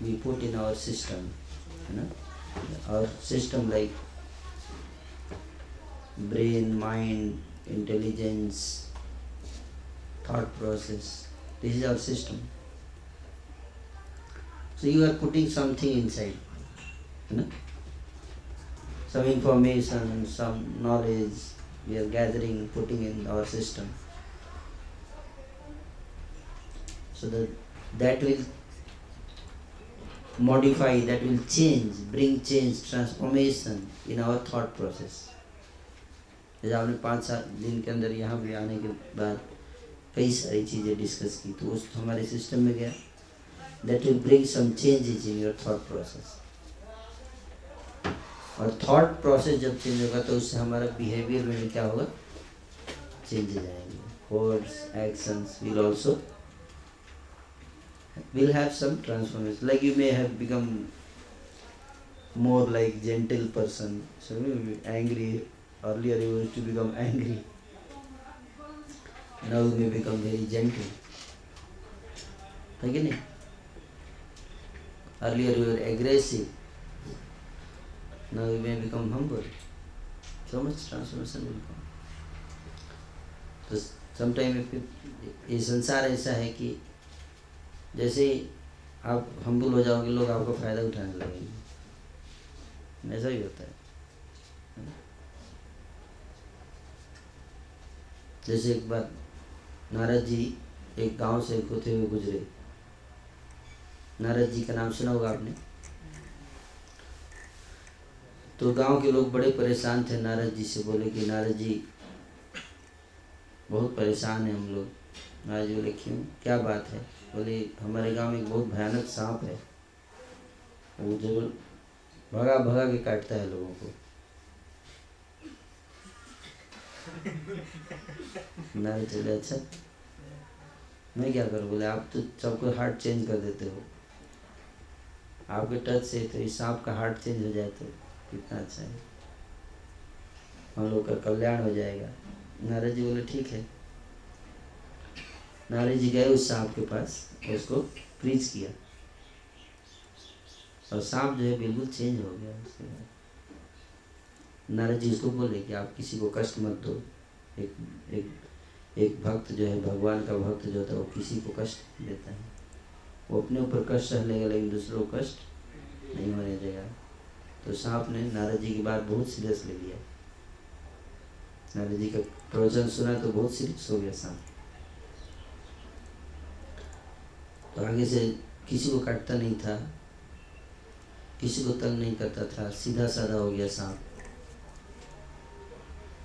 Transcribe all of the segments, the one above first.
we put in our system. You know, our system like brain, mind, intelligence, thought process. This is our system. So you are putting something inside. You know? Some information, some knowledge we are gathering, putting in our system. So that that will modify, that will change, bring change, transformation in our thought process. जैसे आपने पाँच सात दिन के अंदर यहाँ भी आने के बाद कई सारी चीज़ें डिस्कस की तो उस हमारे सिस्टम में गया। That will bring some changes in your thought process और थॉट प्रोसेस जब चेंज होगा तो उससे हमारा बिहेवियर में क्या होगा? चेंजेज आएँगे। Words actions will also will have some transformation like you may have become more like gentle person so you may be angry earlier you used to become angry now you may become very gentle है नहीं earlier you were aggressive now you may become humble so much transformation will come तो sometime ये संसार ऐसा है कि जैसे आप हम्बुल हो जाओगे, लोग आपका फ़ायदा उठाने लगेंगे। ऐसा ही होता है। जैसे एक बार नारद जी एक गाँव से होते हुए गुजरे। नारद जी का नाम सुना होगा आपने? तो गाँव के लोग बड़े परेशान थे नारद जी से। बोले कि नारद जी, बहुत परेशान है हम लोग। नारद जी बोले, क्यों? क्या बात है? बोले, हमारे गाँव में एक बहुत भयानक सांप है। वो ज़रूर भगा भगा के काटता है लोगों को। नारे चले अच्छा। मैं क्या करूँ? बोले, आप तो सबको हार्ट चेंज कर देते हो। आपके टच से तो इस सांप का हार्ट चेंज हो जाए तो कितना अच्छा है। हम लोग का कल्याण हो जाएगा। नारद जी बोले, ठीक है। नारद जी गए उस सांप के पास और उसको प्रीच किया। और सांप जो है बिल्कुल चेंज हो गया उसके बाद। नारद जी उसको बोले कि आप किसी को कष्ट मत दो। एक एक एक भक्त जो है, भगवान का भक्त जो होता है, वो किसी को कष्ट देता है। वो अपने ऊपर कष्ट सह लेगा, लेकिन दूसरों को कष्ट नहीं होने देगा। तो सांप ने नारद जी की बात बहुत सीरियस ले लिया। नारद जी का प्रवचन सुना तो बहुत सीरियस हो गया सांप। तो आगे से किसी को काटता नहीं था, किसी को तंग नहीं करता था सीधा साधा हो गया सांप।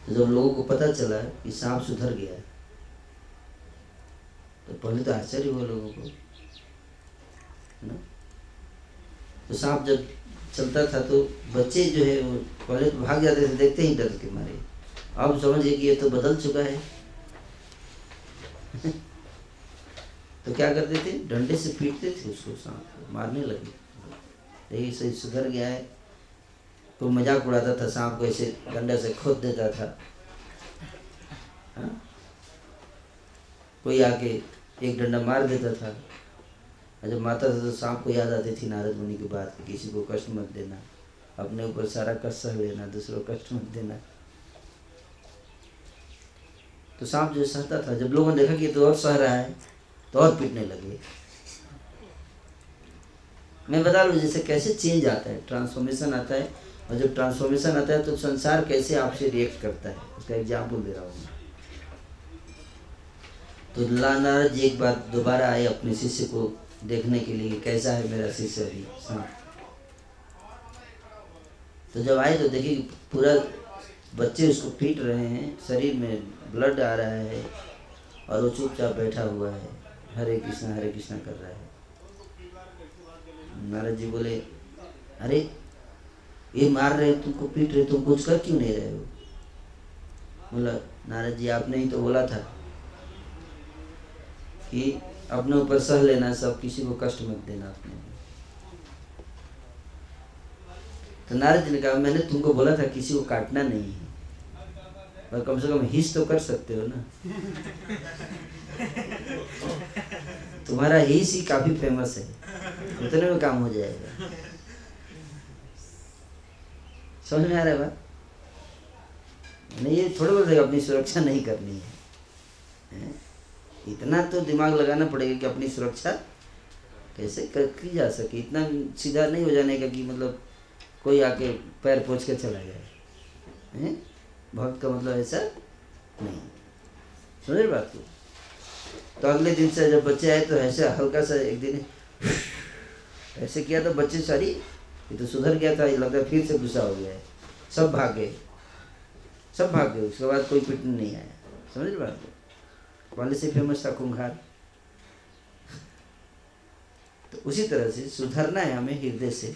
तो जब लोगों को पता चला कि सांप सुधर गया तो पहले तो आश्चर्य हुआ लोगों को ना? तो सांप जब चलता था तो बच्चे जो है वो पहले तो भाग जाते थे, देखते ही डर के मारे। अब समझिए कि ये तो बदल चुका है। तो क्या करते थे? डंडे से पीटते थे उसको सांप मारने लगे। देखिए सही सुधर गया है। कोई मज़ाक उड़ाता था, सांप को ऐसे डंडा से खोद देता था। हा? कोई आके एक डंडा मार देता था। जब मारता था तो सांप को याद आती थी नारद मुनि की बात किसी को कष्ट मत देना। अपने ऊपर सारा कष्ट सह लेना, दूसरों को कष्ट मत देना। तो सांप जो सहता था, जब लोगों ने देखा कि तो और सह रहा है तो और पीटने लगे। मैं बता रहा जैसे कैसे चेंज आता है ट्रांसफॉर्मेशन आता है, और जब ट्रांसफॉर्मेशन आता है तो संसार कैसे आपसे रिएक्ट करता है? उसका एग्ज़ाम्पल दे रहा हूँ तो नारद जी एक बार दोबारा आए अपने शिष्य को देखने के लिए कैसा है मेरा शिष्य अभी? हाँ तो जब आए तो देखिए पूरा बच्चे उसको पीट रहे हैं, शरीर में ब्लड आ रहा है, और वो चुपचाप बैठा हुआ है। हरे कृष्णा हरे कृष्णा कर रहा है। नारद जी बोले, अरे, ये मार रहे तुमको पीट रहे तुम कुछ कर क्यों नहीं रहे हो? बोला, नारद जी, आपने ही तो बोला था कि अपने ऊपर सह लेना, सब किसी को कष्ट मत देना अपने तो नारद जी ने कहा, मैंने तुमको बोला था, किसी को काटना नहीं है। और कम से कम हिस तो कर सकते हो ना? तुम्हारा ही सी काफ़ी फ़ेमस है। उतने में काम हो जाएगा। समझ में आ रहा है बात? नहीं, ये थोड़ा बहुत अपनी सुरक्षा नहीं करनी है? इतना तो दिमाग लगाना पड़ेगा कि अपनी सुरक्षा कैसे कर की जा सके। इतना सीधा नहीं हो जाने का कि मतलब कोई आके पैर पोछ के चला जाए। भक्त का मतलब ऐसा नहीं। समझ बात को? तो अगले दिन से जब बच्चे आए तो ऐसे हल्का सा एक दिन ऐसे किया तो बच्चे सारी, ये तो सुधर गया था लगता है फिर से गुस्सा हो गया है। सब भाग। सब भाग, उसके बाद कोई पिटने नहीं आया। समझ रहे बात? पहले से फ़ेमस था कुंघार तो उसी तरह से सुधरना है हमें हृदय से,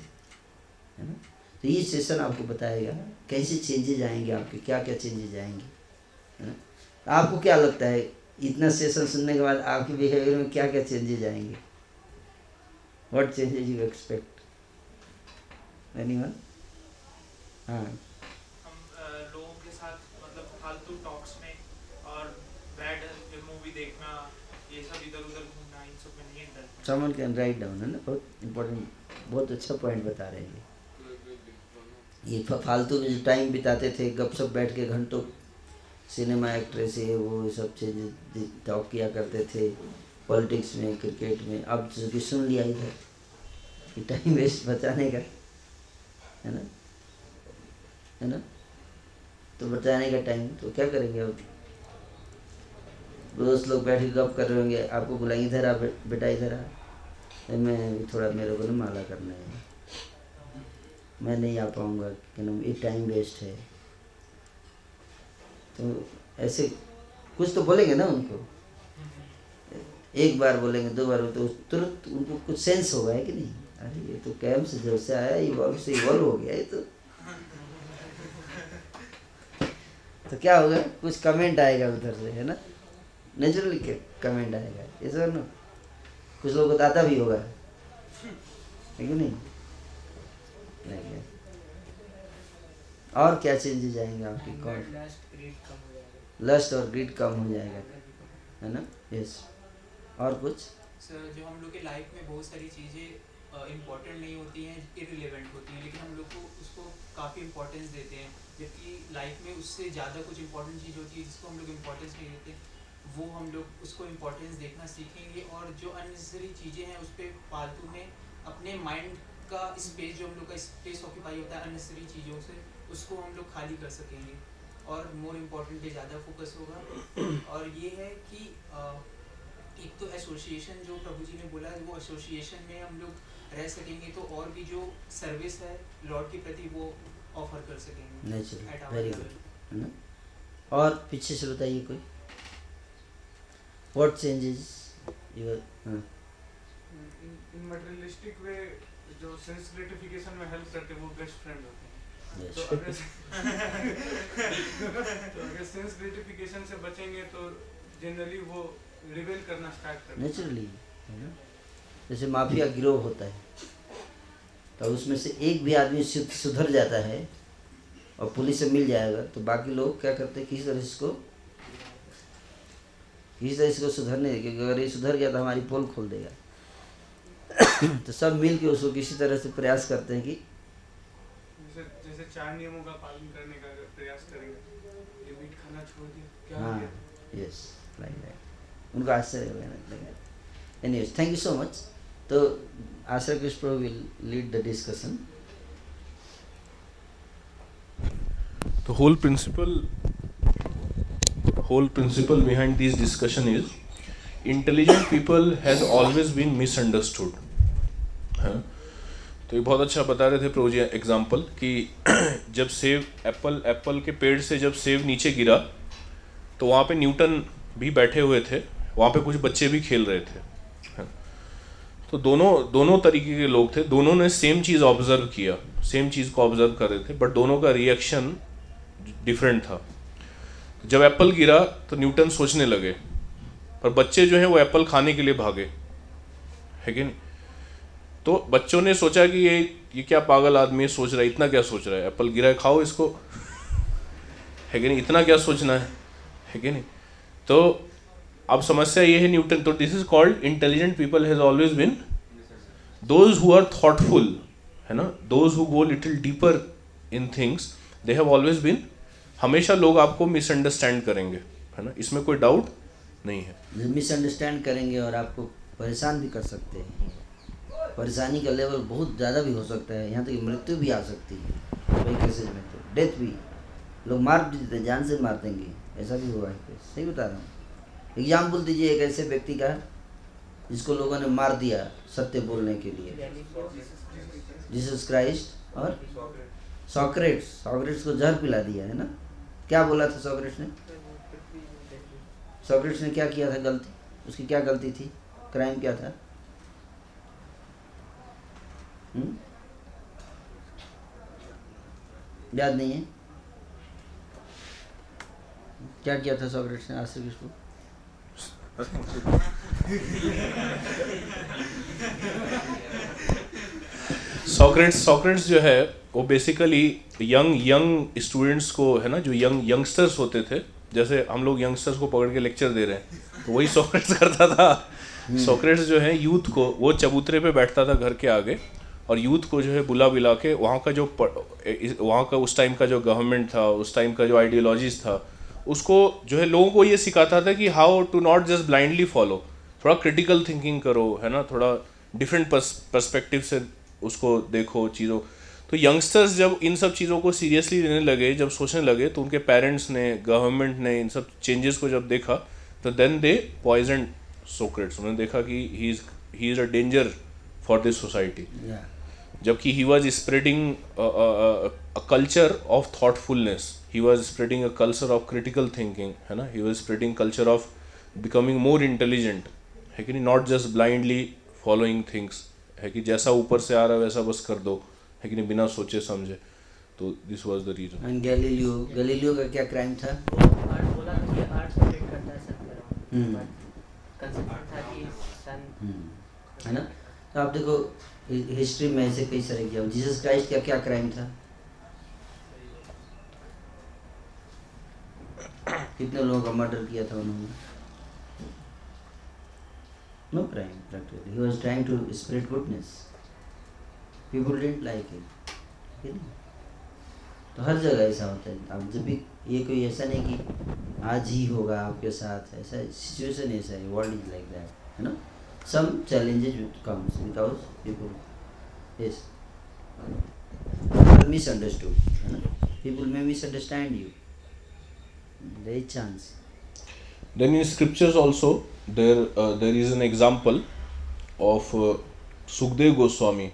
है ना? तो ये सेशन आपको बताएगा, कैसे चेंजेज आएँगे आपके क्या क्या चेंजेज आएँगे, है ना? आपको क्या लगता है? इतना सेशन सुनने के बाद आपके बिहेवियर में क्या क्या चेंजेज आएँगे? What changes you expect anyone हाँ। लोगों के साथ मतलब फालतू टॉक्स में और बैड मूवी देखना ये सब इधर उधर घूमना इन सब में नहीं interest someone can write down है ना? बहुत इम्पोर्टेंट बहुत अच्छा पॉइंट बता रहे हैं ये। फालतू में जो टाइम बिताते थे गप सप बैठ के घंटों सिनेमा एक्ट्रेस है, वो सब चीज़ टॉक किया करते थे पॉलिटिक्स में, क्रिकेट में। अब चूँकि सुन लिया इधर, कि टाइम वेस्ट बचाने का, है ना? है ना? तो बचाने का टाइम तो क्या करेंगे अब? दोस्त लोग बैठ के गप कर रहे होंगे, आपको बुलाएँगे इधर आ बेटा इधर आ। मैं भी थोड़ा मेरे को ना माला करना है। मैं नहीं आ पाऊँगा कि ये टाइम वेस्ट है। तो ऐसे कुछ तो बोलेंगे ना उनको। एक बार बोलेंगे दो बार तो तुरंत उनको कुछ सेंस होगा है कि नहीं? अरे ये तो कैम से जब से आया इवॉल्व से इवॉल्व हो गया ये तो। तो क्या होगा? कुछ कमेंट आएगा उधर से है ना? नेचुरली कमेंट आएगा? ये सब ना? कुछ लोगों को आता भी होगा। है कि नहीं? नहीं और क्या चेंजेस आएँगे आपकी कौन लस्ट और ग्रीड कम हो जाएगा, है ना? यस और कुछ? सर जो हम लोग के लाइफ में बहुत सारी चीज़ें इम्पोर्टेंट नहीं होती हैं इरिलेवेंट होती हैं, लेकिन हम लोग को उसको काफ़ी इम्पोर्टेंस देते हैं। जबकि लाइफ में उससे ज़्यादा कुछ इम्पोर्टेंट चीज़ होती है जिसको हम लोग इम्पोर्टेंस नहीं देते, वो हम लोग उसको इम्पोर्टेंस देखना सीखेंगे और जो अननेसेसरी चीज़ें हैं उस पर फालतू में अपने माइंड का स्पेस जो हम लोग का स्पेस ऑक्यूपाई होता है अननेसेसरी चीज़ों से, उसको हम लोग खाली कर सकेंगे। और मोर इम्पोर्टेंट पे ज़्यादा फोकस होगा। और ये है कि एक तो एसोसिएशन जो प्रभु जी ने बोला वो एसोसिएशन में हम लोग रह सकेंगे तो और भी जो सर्विस है लॉर्ड के प्रति वो ऑफ़र कर सकेंगे। वेरी गुड और पीछे से बताइए कोई। What changes your in materialistic way जो सेंस ग्रेटिफिकेशन में हेल्प करते हैं वो बेस्ट फ्रेंड होते हैं. तो अगर तो अगर सेंस ग्रेटिफिकेशन से बचेंगे तो जनरली वो रिवेल करना स्टार्ट नेचुरली है ना? जैसे माफिया गिरोह होता है तो उसमें से एक भी आदमी सुधर जाता है और पुलिस से मिल जाएगा तो बाकी लोग क्या करते हैं? किसी तरह इसको किसी तरह इसको सुधरने क्योंकि अगर ये सुधर गया तो हमारी पोल खोल देगा। तो सब मिल के उसको किसी तरह से प्रयास करते हैं कि जैसे जैसे चार नियमों का पालन करने का प्रयास करेंगे ये मीट खाना छोड़ दिया क्या हाँ यस लाइक दैट उनको आश्चर्य हो लगा anyways thank you so much तो Asha Krishna Prabhu will lead the discussion The whole principle whole principle behind this discussion is intelligent people has always been misunderstood है तो ये बहुत अच्छा बता रहे थे प्रभु जी एग्ज़ाम्पल कि जब सेव एप्पल एप्पल के पेड़ से जब सेव नीचे गिरा तो वहाँ पे न्यूटन भी बैठे हुए थे, वहाँ पे कुछ बच्चे भी खेल रहे थे। तो दोनों दोनों तरीके के लोग थे, दोनों ने सेम चीज़ ऑब्ज़र्व किया सेम चीज़ को ऑब्ज़र्व कर रहे थे बट दोनों का रिएक्शन डिफरेंट था। जब एप्पल गिरा तो न्यूटन सोचने लगे, पर बच्चे जो हैं वो एप्पल खाने के लिए भागे, है कि नहीं? तो बच्चों ने सोचा कि ये ये क्या पागल आदमी सोच रहा है? इतना क्या सोच रहा है? एप्पल गिरा खाओ इसको। है कि नहीं? इतना क्या सोचना है? है कि नहीं? तो अब समस्या ये है, न्यूटन तो this is called intelligent people has always been those who are thoughtful है ना? Those who go little deeper in things they have always been हमेशा लोग आपको मिसअंडरस्टैंड करेंगे, है ना? इसमें कोई डाउट नहीं है। मिसअंडरस्टैंड करेंगे और आपको परेशान भी कर सकते हैं। परेशानी का लेवल बहुत ज़्यादा भी हो सकता है। यहाँ तक कि मृत्यु भी आ सकती है। कई केसेज में तो डेथ भी। लोग मार देते जान से मार देंगे। ऐसा भी हुआ है सही बता रहा हूँ। एग्ज़ाम्पल दीजिए एक ऐसे व्यक्ति का, जिसको लोगों ने मार दिया सत्य बोलने के लिए। जीसस क्राइस्ट और सॉक्रेट्स सॉक्रेट्स को जहर पिला दिया, है ना? क्या बोला था सॉक्रेट्स ने? सॉक्रेट्स ने क्या किया था गलती? उसकी क्या गलती थी? क्राइम क्या था? याद नहीं है। क्या किया था सॉक्रेट्स ने आज से को सॉक्रेट्स सॉक्रेट्स जो है वो बेसिकली यंग यंग स्टूडेंट्स को है ना जो यंग यंगस्टर्स होते थे जैसे हम लोग यंगस्टर्स को पकड़ के लेक्चर दे रहे हैं तो वही सॉक्रेट्स करता था। सॉक्रेट्स जो है यूथ को वो चबूतरे पे बैठता था घर के आगे और यूथ को जो है बुला बुला के वहाँ का जो वहाँ का उस टाइम का जो गवर्नमेंट था, उस टाइम का जो आइडियोलॉजीज था, उसको जो है लोगों को ये सिखाता था कि how to not just blindly follow थोड़ा क्रिटिकल थिंकिंग करो, है ना, थोड़ा डिफरेंट पर्सपेक्टिव से उसको देखो चीज़ों। तो यंगस्टर्स जब इन सब चीज़ों को सीरियसली लेने लगे, जब सोचने लगे तो उनके पेरेंट्स ने गवर्नमेंट ने इन सब चेंजेस को जब देखा तो देन दे पॉइजन सोक्रेट्स उन्होंने देखा कि he is he is a danger for this society जबकि he was spreading culture of thoughtfulness he was spreading a culture of critical thinking है ना? He was spreading culture of becoming more intelligent है कि नहीं? Not just blindly following things है कि जैसा ऊपर से आ रहा है वैसा बस कर दो। है कि नहीं? बिना सोचे समझे। तो this was the reason and Galileo Galileo का क्या क्राइम था? आर्ट बोला कि आर्ट प्रोटेक्ट करता है सब हम्म। कंसेप्ट था कि सन हम्म। है ना? तो आप देखो हिस्ट्री में ऐसे कई सारे किया। जीसस क्राइस्ट का क्या क्राइम था? कितने लोगों का मर्डर किया था उन्होंने? No crime practically. He was trying to spread goodness. People didn't like it ठीक है तो हर जगह ऐसा होता है। अब जब भी ये कोई ऐसा नहीं कि आज ही होगा आपके साथ, ऐसा सिचुएशन ऐसा है। वर्ल्ड इज़ लाइक दैट है ना? Some challenges which comes because people yes are misunderstood people may misunderstand you there is chance then in scriptures also there uh, there is an example of uh, Sukdev Goswami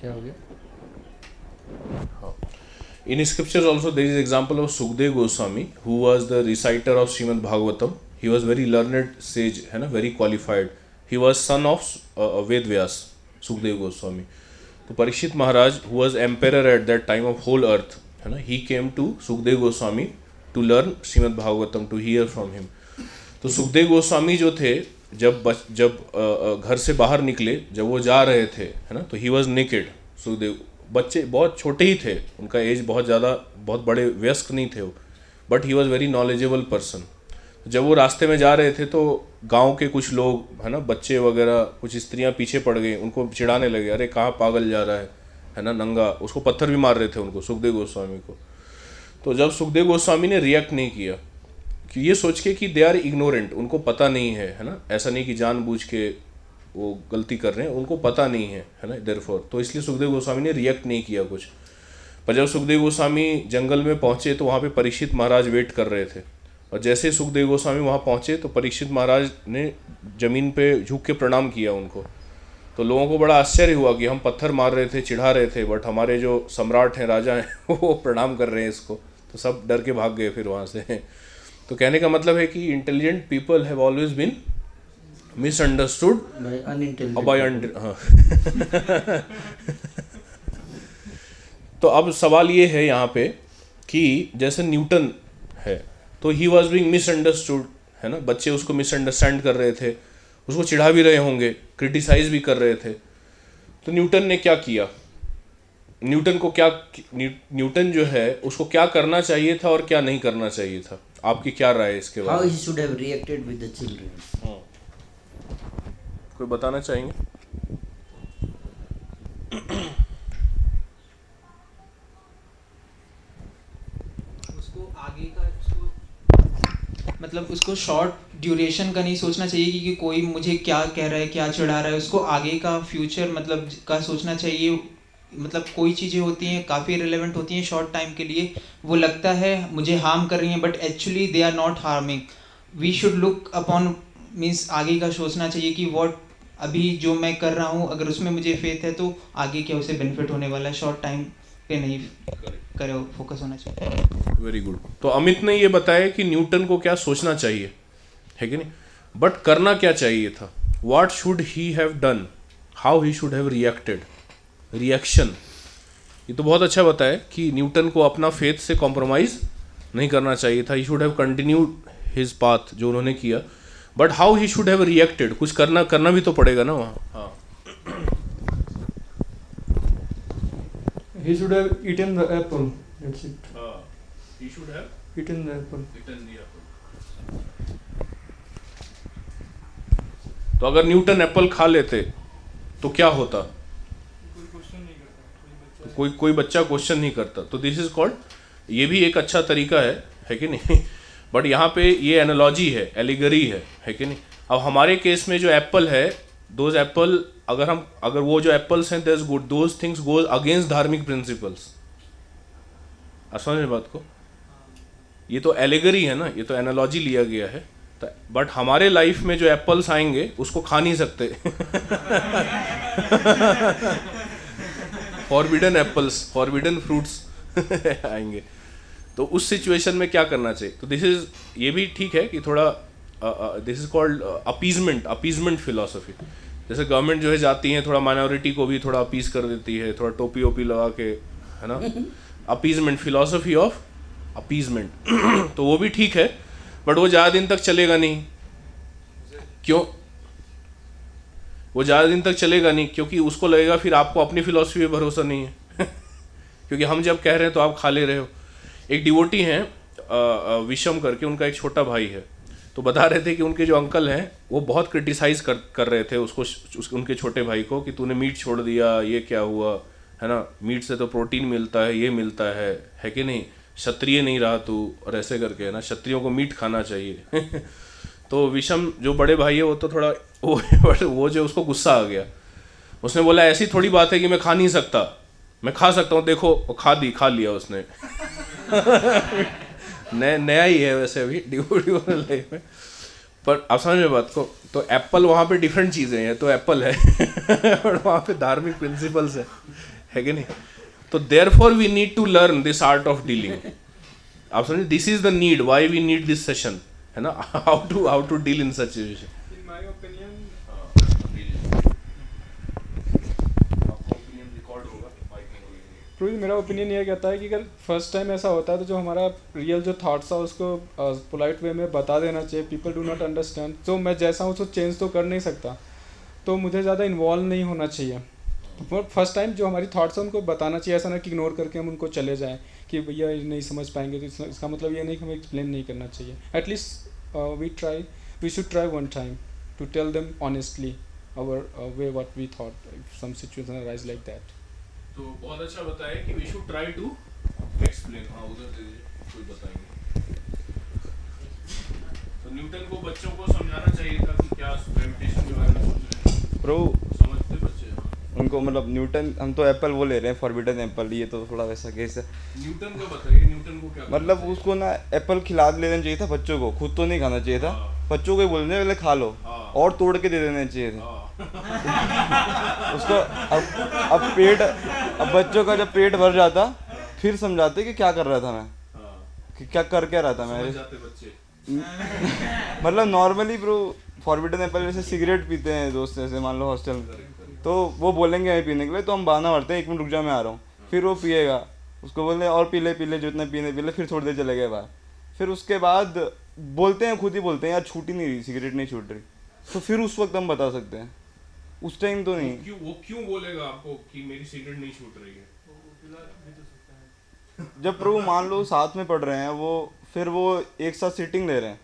क्या हो गया In scriptures also there is example of Sukdev Goswami who was the reciter of Srimad Bhagavatam. He was very learned sage, है ना, very qualified. He was son of uh, Ved Vyas, Sukdev Goswami. तो परीक्षित महाराज who was emperor at that time of whole earth, है ना, he came to Sukdev Goswami to learn Srimad Bhagavatam to hear from him. तो सुखदेव गोस्वामी जो थे जब बच, जब घर से बाहर निकले जब वो जा रहे थे है ना तो ही वॉज़ नेकेड सुखदेव बच्चे बहुत छोटे ही थे, उनका एज बहुत ज़्यादा, बहुत बड़े व्यस्क नहीं थे वो but he was very knowledgeable person जब वो रास्ते में जा रहे थे तो गाँव के कुछ लोग, है ना, बच्चे वगैरह, कुछ स्त्रियाँ पीछे पड़ गई, उनको चिढ़ाने लगे, अरे, कहाँ पागल जा रहा है? है ना, नंगा, उसको पत्थर भी मार रहे थे उनको, सुखदेव गोस्वामी को। तो जब सुखदेव गोस्वामी ने रिएक्ट नहीं किया, कि ये सोच के कि दे आर इग्नोरेंट उनको पता नहीं है है ना, ऐसा नहीं कि जानबूझ के वो गलती कर रहे हैं, उनको पता नहीं है है ना देर तो इसलिए सुखदेव गोस्वामी ने रिएक्ट नहीं किया कुछ। पर जब सुखदेव गोस्वामी जंगल में पहुँचे तो वहाँ पे परीक्षित महाराज वेट कर रहे थे। और जैसे सुखदेव गोस्वामी वहाँ पहुँचे तो परीक्षित महाराज ने ज़मीन पे झुक के प्रणाम किया उनको। तो लोगों को बड़ा आश्चर्य हुआ कि हम पत्थर मार रहे थे, चिढ़ा रहे थे बट हमारे जो सम्राट हैं, राजा हैं, वो प्रणाम कर रहे हैं इसको। तो सब डर के भाग गए फिर वहाँ से। तो कहने का मतलब है कि intelligent people have always been misunderstood by तो अब सवाल ये है यहाँ पे कि जैसे न्यूटन है तो ही वॉज़ बिंग मिसअंडरस्टूड है ना? बच्चे उसको मिसअंडरस्टैंड कर रहे थे उसको चिढ़ा भी रहे होंगे क्रिटिसाइज भी कर रहे थे। तो न्यूटन ने क्या किया? न्यूटन को क्या न्यूटन जो है उसको क्या करना चाहिए था और क्या नहीं करना चाहिए था? आपकी क्या राय है इसके बारे? में? कोई बताना चाहेंगे? उसको आगे का उसको मतलब उसको शॉर्ट ड्यूरेशन का नहीं सोचना चाहिए कि, कि कोई मुझे क्या कह रहा है क्या चिढ़ा रहा है। उसको आगे का फ्यूचर मतलब का सोचना चाहिए। मतलब कोई चीज़ें होती हैं काफ़ी रिलेवेंट होती हैं शॉर्ट टाइम के लिए। वो लगता है मुझे हार्म कर रही हैं but actually they are not harming we should look upon means आगे का सोचना चाहिए कि वॉट अभी जो मैं कर रहा हूँ, अगर उसमें मुझे फेथ है तो आगे क्या उसे बेनिफिट होने वाला है? शॉर्ट टाइम पे नहीं करे फोकस होना चाहिए। वेरी गुड तो अमित ने ये बताया कि न्यूटन को क्या सोचना चाहिए, है कि नहीं? बट करना क्या चाहिए था? What should he have done how he should have reacted reaction ये तो बहुत अच्छा बताया कि न्यूटन को अपना फेथ से कॉम्प्रोमाइज नहीं करना चाहिए था। He should have continued his path जो उन्होंने किया। But how he should have reacted कुछ करना करना भी तो पड़ेगा ना वहाँ। हाँ। He should have eaten the apple. That's it. he should have Eaten the apple. तो अगर न्यूटन एप्पल खा लेते तो क्या होता? कोई क्वेश्चन नहीं करता। कोई बच्चा कोई कोई बच्चा क्वेश्चन नहीं करता। तो दिस इज़ कॉल्ड ये भी एक अच्छा तरीका है है कि नहीं? बट यहाँ पे ये एनालॉजी है एलिगरी है है कि नहीं? अब हमारे केस में जो एप्पल है दोज एप्पल अगर हम, अगर वो जो एप्पल्स हैं दस good those things goes against धार्मिक प्रिंसिपल्स समझ बात को? ये तो एलिगरी है ना, ये तो एनालॉजी लिया गया है। बट हमारे लाइफ में जो एप्पल्स आएँगे, उसको खा नहीं सकते। फॉरबिडन एप्पल्स फॉरबिडन फ्रूट्स आएँगे। तो उस सिचुएशन में क्या करना चाहिए? तो दिस इज़ ये भी ठीक है कि थोड़ा this is called appeasement appeasement philosophy जैसे गवर्नमेंट जो है जाती है थोड़ा माइनॉरिटी को भी थोड़ा अपीज कर देती है थोड़ा टोपी ओपी लगा के है ना? अपीजमेंट फिलोसफी ऑफ़ अपीजमेंट तो वो भी ठीक है बट वो ज़्यादा दिन तक चलेगा नहीं। क्यों? वो ज़्यादा दिन तक चलेगा नहीं क्योंकि उसको लगेगा फिर आपको अपनी फिलोसफी पे भरोसा नहीं है। क्योंकि हम जब कह रहे हैं तो आप खा ले रहे हो। एक डिवोटी हैं विषम करके उनका एक छोटा भाई है। तो बता रहे थे कि उनके जो अंकल हैं वो बहुत क्रिटिसाइज कर कर रहे थे उसको उस, उनके छोटे भाई को कि तूने मीट छोड़ दिया ये क्या हुआ है ना? मीट से तो प्रोटीन मिलता है ये मिलता है है कि नहीं? क्षत्रिय नहीं रहा तू और ऐसे करके है ना? क्षत्रियों को मीट खाना चाहिए। तो विषम जो बड़े भाई है वो तो थोड़ा वो, वो जो उसको गुस्सा आ गया। उसने बोला ऐसी थोड़ी बात है कि मैं खा नहीं सकता। मैं खा सकता हूँ देखो खा दी खा लिया उसने। नया नया ही है वैसे अभी डिवोटी लाइफ में। पर आप समझ में बात को तो एप्पल वहाँ पे डिफरेंट चीज़ें हैं तो एप्पल है, और वहाँ पे धार्मिक प्रिंसिपल्स है है कि नहीं? तो there for we need to learn this art of dealing आप समझ this is the need why we need this session है ना? How to how to deal in such situation in my opinion prove मेरा opinion ये कहता है कि अगर फ़र्स्ट टाइम ऐसा होता है तो जो हमारा रियल जो थाट्स है, उसको पोलाइट वे में बता देना चाहिए। पीपल डू नॉट अंडरस्टैंड तो मैं जैसा हूँ, उसको चेंज तो कर नहीं सकता। तो मुझे ज़्यादा इन्वॉल्व नहीं होना चाहिए। फ़र्स्ट टाइम जो हमारी थाट्स हैं, उनको बताना चाहिए। ऐसा ना कि इग्नोर करके हम उनको चले जाएँ कि भैया नहीं समझ पाएँगे। तो इसका मतलब ये नहीं कि हमें एक्सप्लेन नहीं करना चाहिए। At least we try we should try one time to tell them honestly our way what we thought some arise like that तो बहुत अच्छा बताया कि we should try to explain हाँ उधर दे कोई बताएँगे। तो न्यूटन को बच्चों को समझाना चाहिए था कि क्या ग्रेविटेशन के बारे में सोच रहे हैं। प्रो समझते बच्चे हाँ। उनको मतलब न्यूटन हम तो एप्पल वो ले रहे हैं फॉरबिडन एप्पल ये तो थोड़ा वैसा केस है। न्यूटन को बताइए न्यूटन को क्या मतलब उसको ना एप्पल खिला लेना चाहिए था बच्चों को खुद तो नहीं खाना चाहिए था। हाँ। बच्चों को बोलने वाले खा लो हाँ। और तोड़ के दे देना चाहिए था। उसको अब अब पेट अब बच्चों का जब पेट भर जाता फिर समझाते कि क्या कर रहा था मैं। कि क्या कर क्या रहा था मैं। मतलब नॉर्मली ब्रो फॉरबिडन एप्पल जैसे सिगरेट पीते हैं दोस्त जैसे मान लो हॉस्टल तो वो बोलेंगे हमें पीने के लिए तो हम बहाना मारते हैं एक मिनट रुक जा मैं आ रहा हूँ। फिर वो पिएगा। उसको बोलते और पी ले पी ले जितना पीने पी ले। फिर थोड़ी देर चले गए बाहर। फिर उसके बाद बोलते हैं खुद ही बोलते हैं यार छूट ही नहीं रही सिगरेट नहीं छूट रही। तो फिर उस वक्त हम बता सकते हैं। उस टाइम तो नहीं। क्यों वो क्यों बोलेगा आपको कि मेरी सिगरेट नहीं छूट रही है? जब प्रभु मान लो साथ में पढ़ रहे हैं वो फिर वो एक साथ सीटिंग ले रहे हैं।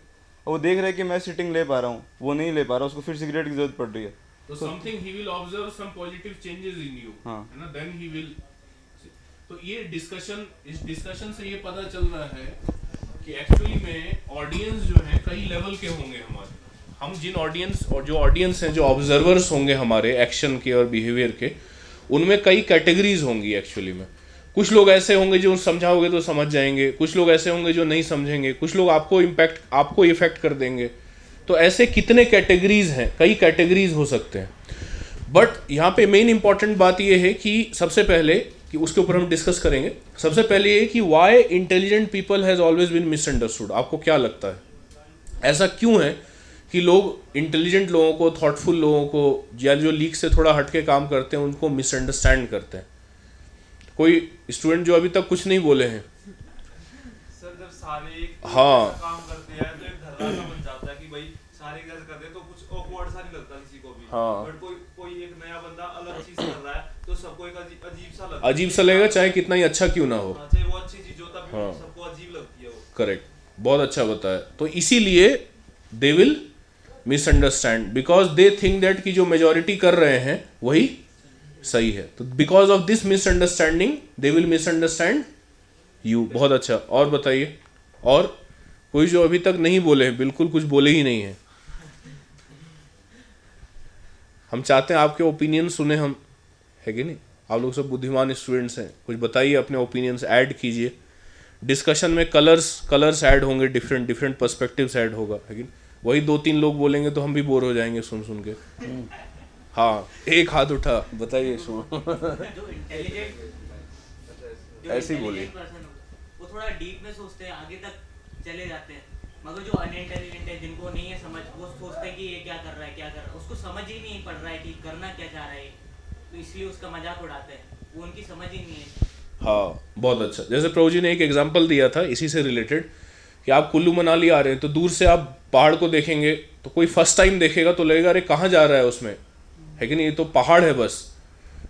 वो देख रहे हैं कि मैं सीटिंग ले पा रहा हूँ वो नहीं ले पा रहा उसको फिर सिगरेट की ज़रूरत पड़ रही है। तो something he will observe some positive changes in you हाँ। है ना? देन ही विल तो ये डिस्कशन इस डिस्कशन से ये पता चल रहा है कि एक्चुअली में ऑडियंस जो है कई लेवल के होंगे हमारे। हम जिन ऑडियंस और जो ऑडियंस हैं, जो ऑब्जर्वर्स होंगे हमारे एक्शन के और बिहेवियर के, उनमें कई कैटेगरीज होंगी एक्चुअली में। कुछ लोग ऐसे होंगे जो समझाओगे तो समझ जाएँगे, कुछ लोग ऐसे होंगे जो नहीं समझेंगे, कुछ लोग आपको इम्पैक्ट आपको इफ़ेक्ट कर देंगे। तो ऐसे कितने कैटेगरीज हैं? कई कैटेगरीज हो सकते हैं। बट यहाँ पे मेन इंपॉर्टेंट बात ये है कि सबसे पहले कि उसके ऊपर हम डिस्कस करेंगे। सबसे पहले ये कि why intelligent people has always been misunderstood आपको क्या लगता है? ऐसा क्यों है? कि लोग इंटेलिजेंट लोगों को थॉटफुल लोगों को या जो लीक से थोड़ा हटके काम करते हैं उनको मिसअंडरस्टैंड करते हैं। कोई स्टूडेंट जो अभी तक कुछ नहीं बोले हैं। सर जब सारे एक हाँ। हैं तो तो हाँ। अजीब सा लगेगा चाहे कितना ही अच्छा क्यों ना हो। हाँ, चाहे वो अच्छी चीज़ हो तभी। सबको अजीब लगती वो। करेक्ट बहुत अच्छा बताया। तो इसीलिए they will misunderstand because they think that कि जो मेजोरिटी कर रहे हैं, वही सही है। तो because of this misunderstanding they will misunderstand you बहुत अच्छा। और बताइए। और कोई जो अभी तक नहीं बोले बिल्कुल कुछ बोले ही नहीं है। हम चाहते हैं आपके ओपिनियन सुने हम। है कि नहीं? आप लोग सब बुद्धिमान स्टूडेंट्स हैं। कुछ बताइए अपने ओपिनियंस ऐड कीजिए। डिस्कशन में कलर्स कलर्स ऐड होंगे डिफरेंट डिफरेंट पर्सपेक्टिव्स ऐड होगा। है कि नहीं? वही दो तीन लोग बोलेंगे तो हम भी बोर हो जाएँगे सुन सुन के। हाँ एक हाथ उठा। बताइए सुन। ऐसे ही बोलिए। वो थोड़ा डीप में सोचते हैं आगे तक चले जाते हैं। मगर जो अनइंटेलिजेंट है जिनको नहीं है समझ वो सोचते हैं कि ये क्या कर रहा है क्या कर रहा है। उसको समझ ही नहीं पड़ रहा है कि करना क्या चाह रहा है। तो इसलिए उसका मज़ाक उड़ाते हैं। वो उनकी समझ ही नहीं है। हाँ बहुत अच्छा। जैसे प्रभु जी ने एक एग्ज़ाम्पल दिया था इसी से रिलेटेड कि आप कुल्लू मनाली आ रहे हैं तो दूर से आप पहाड़ को देखेंगे तो कोई फ़र्स्ट टाइम देखेगा तो लगेगा, अरे, कहाँ जा रहा है उसमें? है कि नहीं? ये तो पहाड़ है बस।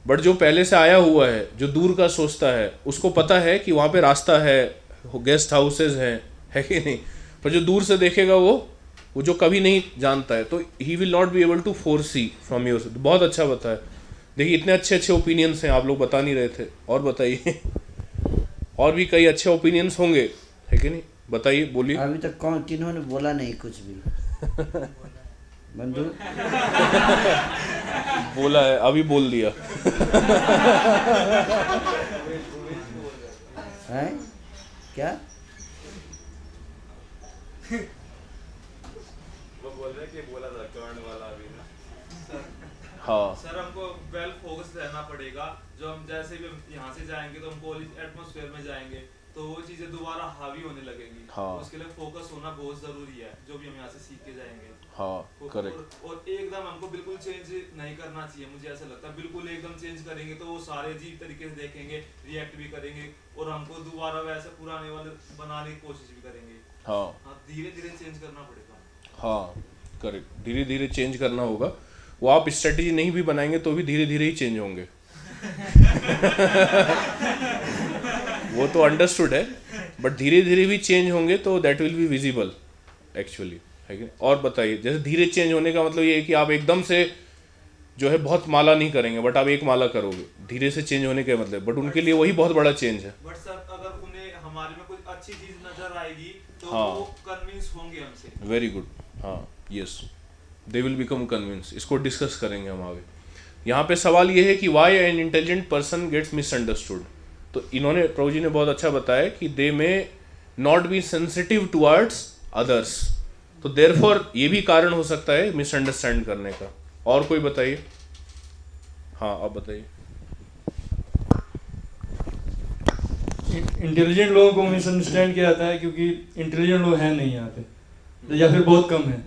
बट जो पहले से आया हुआ है, जो दूर का सोचता है, उसको पता है कि वहाँ पे रास्ता है गेस्ट हाउसेज हैं, है कि नहीं? पर जो दूर से देखेगा वो वो जो कभी नहीं जानता है तो he will not be able to foresee from your बहुत अच्छा बताया। देखिए, इतने अच्छे अच्छे ओपिनियंस हैं, आप लोग बता नहीं रहे थे। और बताइए। और भी कई अच्छे ओपिनियंस होंगे, है कि नहीं? बताइए बोलिए। अभी तक कौन किन्होंने बोला नहीं कुछ भी। बंधु? बोला है अभी बोल दिया। है? क्या? वो बोल रहे कि बोला था कर्ण वाला अभी ना। हाँ। सर हमको वेल फोकस रहना पड़ेगा। जो हम जैसे भी यहाँ से जाएँगे तो हम कॉलेज एटमोसफेयर में जाएँगे। तो वो चीज़ें दोबारा हावी होने लगेंगी। हाँ। उसके लिए फोकस होना बहुत ज़रूरी है जो भी हम यहाँ से सीख के जाएँगे। हाँ करेक्ट और, और एकदम हमको बिल्कुल चेंज नहीं करना चाहिए मुझे ऐसा लगता है। बिल्कुल एकदम चेंज करेंगे तो वो सारे अजीब तरीके से देखेंगे रिएक्ट भी करेंगे और हमको दोबारा वैसे पुराने वाले बनाने की कोशिश भी करेंगे। हाँ। हाँ धीरे धीरे चेंज करना पड़ेगा। हाँ करेक्ट धीरे धीरे चेंज करना होगा। वो आप स्ट्रेटेजी नहीं भी बनाएँगे तो भी धीरे धीरे ही चेंज होंगे। वो तो अंडरस्टूड है बट धीरे धीरे भी चेंज होंगे तो that will be visible actually है कि और बताइए जैसे धीरे चेंज होने का मतलब ये है कि आप एकदम से जो है बहुत माला नहीं करेंगे बट आप एक माला करोगे। धीरे से चेंज होने का मतलब बट उनके लिए वही बहुत बड़ा चेंज है। बट सर अगर उन्हें हमारे में कुछ अच्छी चीज़ नज़र आएगी तो हाँ। वो कन्विंस होंगे हमसे। वेरी गुड हाँ yes they will become convince इसको डिस्कस करेंगे हम आगे। यहाँ पे सवाल ये है कि why an intelligent person gets misunderstood तो इन्होंने प्रभु जी ने बहुत अच्छा बताया कि they may not be sensitive towards others तो देर ये भी कारण हो सकता है मिसअंडरस्टैंड करने का। और कोई बताइए? हाँ आप बताइए। इंटेलिजेंट लोगों को मिसअंडरस्टैंड किया जाता है क्योंकि इंटेलिजेंट लोग हैं नहीं यहाँ पे। या फिर बहुत कम है।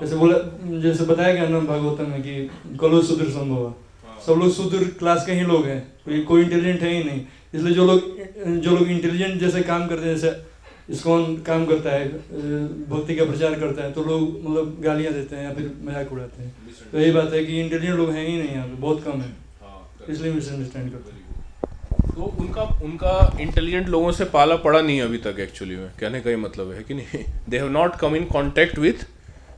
जैसे बोला जैसे बताया गया ना भागवतम में कि कलो शूद्र संभव सब लोग शूद्र क्लास के ही लोग हैं। कोई कोई इंटेलिजेंट है ही नहीं। इसलिए जो लोग जो लोग इंटेलिजेंट जैसे काम करते हैं जैसे इसकॉन काम करता है भक्ति का प्रचार करता है तो लोग मतलब गालियाँ देते हैं या फिर मज़ाक उड़ाते हैं। तो यही बात है कि इंटेलिजेंट लोग हैं ही नहीं यहाँ पे बहुत कम है। इसलिए मिसअंडरस्टैंड करते हैं। तो उनका उनका इंटेलिजेंट लोगों से पाला पड़ा नहीं अभी तक एक्चुअली में। कहने का ही मतलब है कि नहीं they have not come in contact with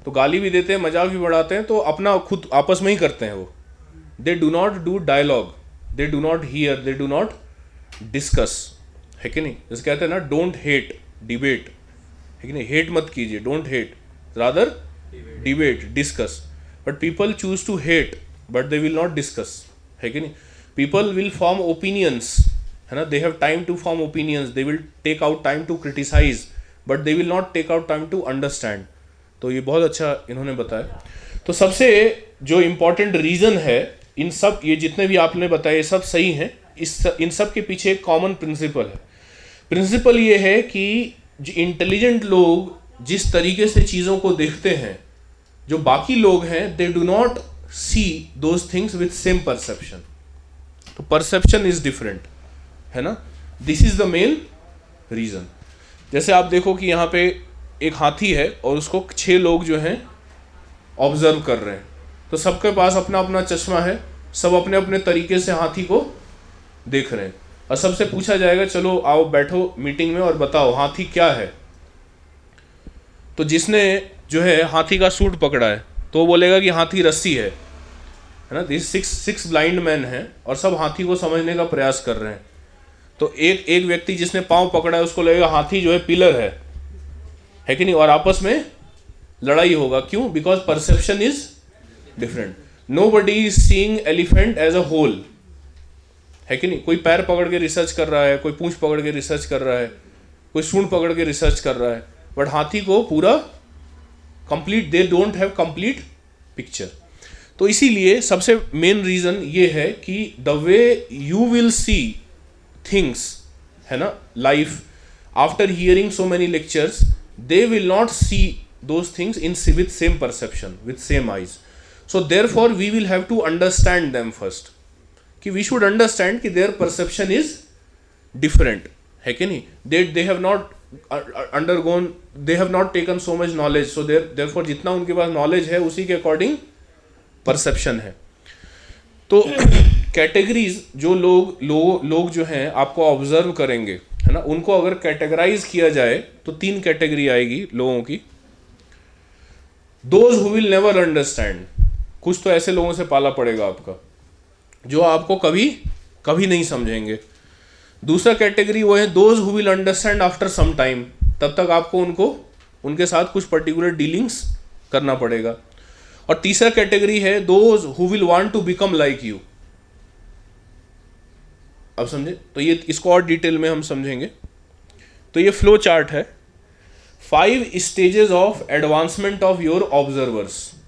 तो गाली भी देते हैं मज़ाक भी बढ़ाते हैं तो अपना खुद आपस में ही करते हैं वो। They do not do dialogue they do not hear they do not discuss है कि नहीं? जैसे कहते हैं ना डोंट हेट डिबेट है कि नहीं? हेट मत कीजिए don't hate rather debate discuss but people choose to hate but they will not discuss है कि नहीं? पीपल विल फॉर्म ओपिनियंस है ना? They have time to form opinions they will take out time to criticise but they will not take out time to understand तो ये बहुत अच्छा इन्होंने बताया। तो सबसे जो इम्पोर्टेंट रीज़न है, इन सब, ये जितने भी आपने बताए, ये सब सही हैं। इस इन सब के पीछे एक कॉमन प्रिंसिपल है। प्रिंसिपल ये है कि जो इंटेलिजेंट लोग जिस तरीके से चीज़ों को देखते हैं, जो बाकी लोग हैं they do not see those things with same perception तो परसेप्शन इज़ डिफरेंट है ना? This is the main reason जैसे आप देखो कि यहाँ पे एक हाथी है और उसको छह लोग जो हैं ऑब्ज़र्व कर रहे हैं। तो सबके पास अपना अपना चश्मा है, सब अपने अपने तरीके से हाथी को देख रहे हैं। और सबसे पूछा जाएगा, चलो आओ बैठो मीटिंग में और बताओ हाथी क्या है। तो जिसने जो है हाथी का सूट पकड़ा है तो वो बोलेगा कि हाथी रस्सी है। है ना? This six six blind man हैं और सब हाथी को समझने का प्रयास कर रहे हैं। तो एक एक व्यक्ति जिसने पाँव पकड़ा है, उसको लगेगा हाथी जो है पिलर है। है कि नहीं? और आपस में लड़ाई होगा। क्यों? Because perception is different nobody is seeing elephant as a whole है कि नहीं? कोई पैर पकड़ के रिसर्च कर रहा है, कोई पूंछ पकड़ के रिसर्च कर रहा है, कोई सूंड पकड़ के रिसर्च कर रहा है बट हाथी को पूरा complete they don't have complete picture तो इसीलिए सबसे मेन रीजन ये है कि the way you will see things है ना life after hearing so many lectures they will not see those things in with same perception with same eyes so therefore we will have to understand them first कि we should understand कि their perception is different है कि नहीं? They they have not undergone they have not taken so much knowledge so there therefore जितना उनके पास knowledge है, उसी के अकॉर्डिंग परसेप्शन है. तो कैटेगरीज जो लोग लोग लोग जो हैं, आपको ऑब्ज़र्व करेंगे, है ना? उनको अगर कैटेगराइज किया जाए तो तीन कैटेगरी आएगी लोगों की. Those who will never understand कुछ तो ऐसे लोगों से पाला पड़ेगा आपका. जो आपको कभी कभी नहीं समझेंगे। दूसरा कैटेगरी वो है those who will understand after some time तब तक आपको उनको, उनके साथ कुछ पर्टिकुलर डीलिंग्स करना पड़ेगा। और तीसरा कैटेगरी है those who will want to become like you अब समझे? तो ये, इसको और डिटेल में हम समझेंगे। तो ये फ्लो चार्ट है। Five stages of advancement of your observers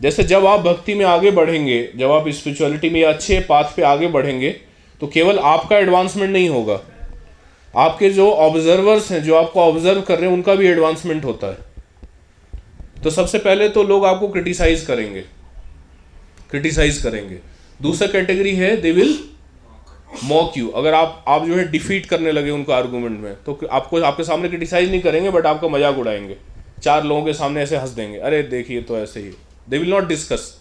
जैसे जब आप भक्ति में आगे बढ़ेंगे, जब आप स्पिरिचुअलिटी में अच्छे पाथ पे आगे बढ़ेंगे तो केवल आपका एडवांसमेंट नहीं होगा। आपके जो ऑब्जर्वर्स हैं, जो आपको ऑब्ज़र्व कर रहे हैं, उनका भी एडवांसमेंट होता है। तो सबसे पहले तो लोग आपको क्रिटिसाइज करेंगे। क्रिटिसाइज करेंगे। दूसरा कैटेगरी है दे विल मॉक यू अगर आप आप जो है डिफीट करने लगे उनको आर्गूमेंट में तो आपको, आपके सामने क्रिटिसाइज नहीं करेंगे बट आपका मज़ाक उड़ाएँगे। चार लोगों के सामने ऐसे हंस देंगे। अरे देखिए तो ऐसे ही। दे विल नॉट डिस्कस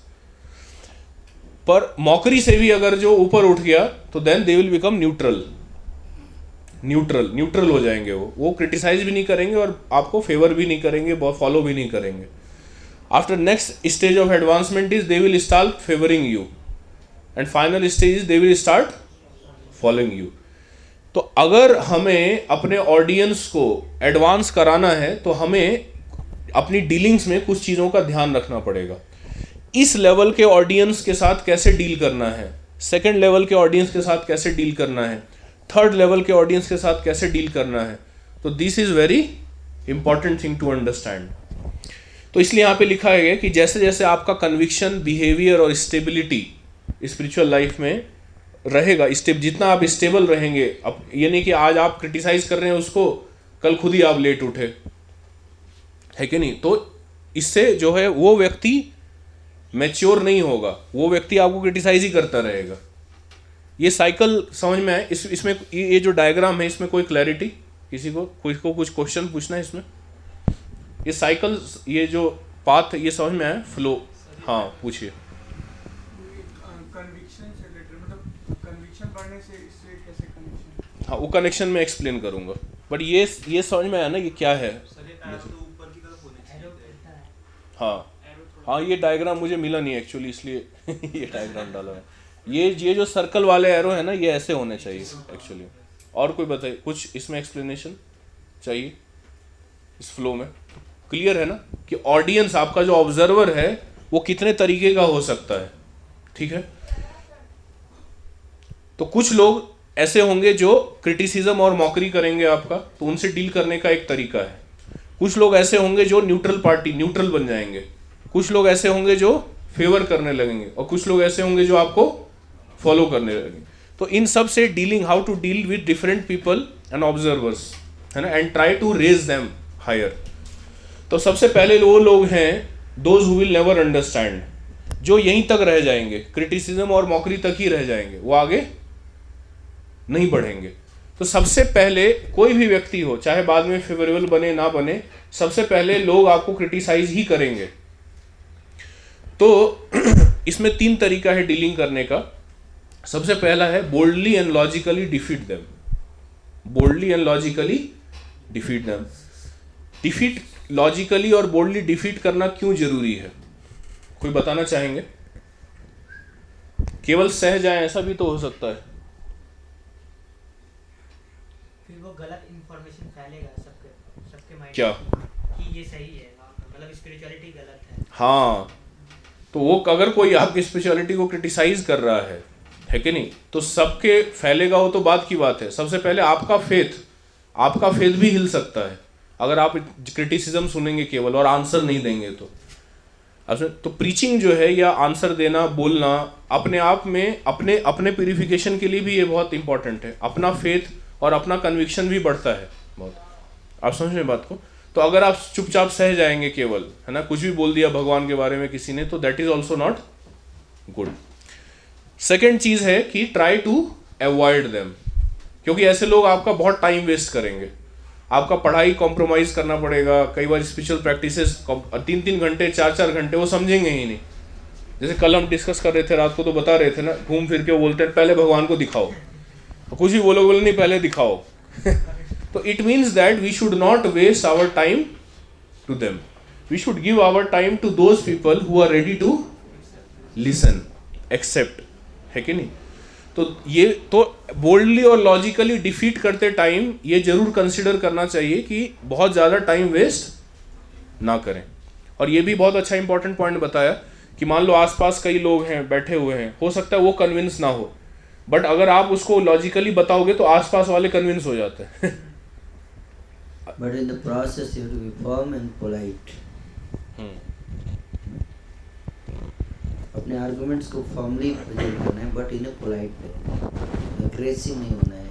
पर मौकरी से भी अगर जो ऊपर उठ गया तो then they will become neutral neutral neutral हो जाएँगे वो. वो क्रिटिसाइज भी नहीं करेंगे और आपको फेवर भी नहीं करेंगे फॉलो भी नहीं करेंगे. After next stage of advancement is they will start favouring you and final stage is they will start following you तो अगर हमें अपने ऑडियंस को एडवांस कराना है तो हमें अपनी डीलिंग्स में कुछ चीज़ों का ध्यान रखना पड़ेगा। इस लेवल के ऑडियंस के साथ कैसे डील करना है? सेकेंड लेवल के ऑडियंस के साथ कैसे डील करना है? थर्ड लेवल के ऑडियंस के साथ कैसे डील करना है? तो this is very important thing to understand तो इसलिए यहाँ पे लिखा है कि जैसे जैसे आपका कन्विक्शन बिहेवियर और स्टेबिलिटी स्पिरिचुअल लाइफ में रहेगा स्टेप जितना आप स्टेबल रहेंगे, अब ये नहीं कि आज आप क्रिटिसाइज कर रहे हैं उसको, कल खुद ही आप लेट उठे। है कि नहीं? तो इससे जो है वो व्यक्ति मैच्योर नहीं होगा। वो व्यक्ति आपको क्रिटिसाइज ही करता रहेगा। ये साइकिल समझ में आए इस इसमें ये जो डायग्राम है इसमें कोई क्लैरिटी किसी को? कोई को कुछ क्वेश्चन पूछना है इसमें? ये साइकिल ये जो पाथ ये समझ में आया? फ्लो हाँ पूछिए। मतलब पोजीशन बढ़ने से इससे कैसे कनेक्शन हाँ वो कनेक्शन में एक्सप्लेन करूँगा। बट ये ये समझ में आया ना ये क्या है? सर ये एरो तो ऊपर की तरफ़ होने चाहिए हाँ। हाँ ये डायग्राम मुझे मिला नहीं एक्चुअली इसलिए ये डायग्राम डाला है। ये ये जो सर्कल वाले एरो है ना, ये ऐसे होने चाहिए एक्चुअली और कोई बताइए, कुछ इसमें एक्सप्लेनेशन चाहिए? इस फ्लो में। क्लियर है ना? कि ऑडियंस आपका जो ऑब्जर्वर है, वो कितने तरीके का हो सकता है। ठीक है? तो कुछ लोग ऐसे होंगे जो क्रिटिसिज्म और मॉकरी करेंगे आपका तो उनसे डील करने का एक तरीका है। कुछ लोग ऐसे होंगे जो न्यूट्रल पार्टी न्यूट्रल बन जाएँगे। कुछ लोग ऐसे होंगे जो फेवर करने लगेंगे और कुछ लोग ऐसे होंगे जो आपको फॉलो करने लगेंगे। तो इन सबसे dealing how to deal with different people and observers है ना? And try to raise them higher तो सबसे पहले वो लोग हैं those who will never understand जो यहीं तक रह जाएँगे। क्रिटिसिज्म और मौकरी तक ही रह जाएँगे। वो आगे नहीं बढ़ेंगे। तो सबसे पहले कोई भी व्यक्ति हो, चाहे बाद में फेवरेबल बने, ना बने, सबसे पहले लोग आपको क्रिटिसाइज ही करेंगे। तो इसमें तीन तरीका है डीलिंग करने का। सबसे पहला है boldly and logically defeat them boldly and logically defeat them defeat logically और बोल्डली डिफीट करना क्यों ज़रूरी है? कोई बताना चाहेंगे? केवल सह जाए ऐसा भी तो हो सकता है फिर वो गलत इंफॉर्मेशन फैलेगा सबके सबके माइंड क्या? कि ये सही है मतलब स्पिरिचुअलिटी गलत है। हाँ तो वो अगर कोई आपकी स्पेशलिटी को क्रिटिसाइज कर रहा है है कि नहीं तो सबके फैलेगा वो तो बात की बात है। सबसे पहले आपका फेथ आपका फेथ भी हिल सकता है। अगर आप क्रिटिसिज्म सुनेंगे केवल और आंसर नहीं देंगे तो। अच्छा तो प्रीचिंग जो है या आंसर देना बोलना अपने आप में अपने अपने प्यूरिफिकेशन के लिए भी ये बहुत इंपॉर्टेंट है। अपना फेथ और अपना कन्विक्शन भी बढ़ता है। बहुत। आप समझ रहे बात को? तो अगर आप चुपचाप सह जाएँगे केवल, है ना, कुछ भी बोल दिया भगवान के बारे में किसी ने तो that is also not good second चीज़ है कि ट्राई टू अवॉइड देम क्योंकि ऐसे लोग आपका बहुत टाइम वेस्ट करेंगे। आपका पढ़ाई कॉम्प्रोमाइज करना पड़ेगा, कई बार स्पिरिचुअल प्रैक्टिसेस तीन तीन घंटे, चार चार घंटे, वो समझेंगे ही नहीं। जैसे कल हम डिस्कस कर रहे थे, रात को तो बता रहे थे ना, घूम फिर के बोलते हैं, पहले भगवान को दिखाओ। कुछ भी बोलो बोले नहीं पहले दिखाओ। तो it means that we should not waste our time to them we should give our time to those people who are ready to listen accept है कि नहीं? तो ये तो बोल्डली और लॉजिकली डिफीट करते टाइम ये ज़रूर कंसिडर करना चाहिए कि बहुत ज़्यादा टाइम वेस्ट ना करें। और ये भी बहुत अच्छा इंपॉर्टेंट पॉइंट बताया कि मान लो आसपास कई लोग हैं बैठे हुए हैं हो सकता है वो कन्विंस ना हो। बट अगर आप उसको लॉजिकली बताओगे तो आसपास वाले कन्विंस हो जाते हैं। In the process, you have to be firm and polite. अपने आर्गुमेंट्स को फॉर्मली प्रेजेंट करना है but in a polite way aggressive नहीं होना है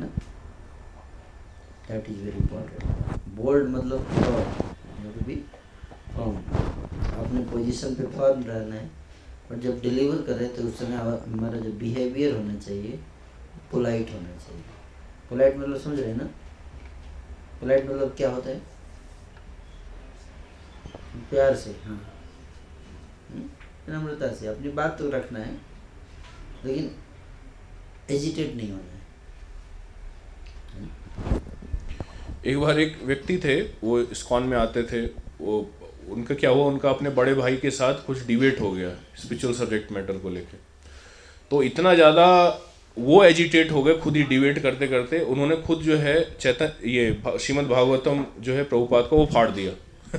ना? That is very important bold मतलब फर्म बी फर्म अपने पोजीशन पे फर्म रहना है। बट जब डिलीवर करें तो उस समय हमारा जो बिहेवियर होना चाहिए पोलाइट होना चाहिए। पोलाइट मतलब समझ रहे हैं ना? पोलाइट मतलब क्या होता है? प्यार से हाँ। नम्रता से, अपनी बात तो रखना है, लेकिन एजिटेट नहीं होना है। एक बार एक व्यक्ति थे, वो इस्कॉन में आते थे, वो उनका क्या हुआ? उनका अपने बड़े भाई के साथ कुछ डिबेट हो गया स्पिरिचुअल सब्जेक्ट मैटर को लेके। तो इतना ज़्यादा वो एजिटेट हो गए खुद ही डिबेट करते करते, उन्होंने खुद जो है चैतन, ये श्रीमद भागवतम जो है प्रभुपाद को वो फाड़ दिया।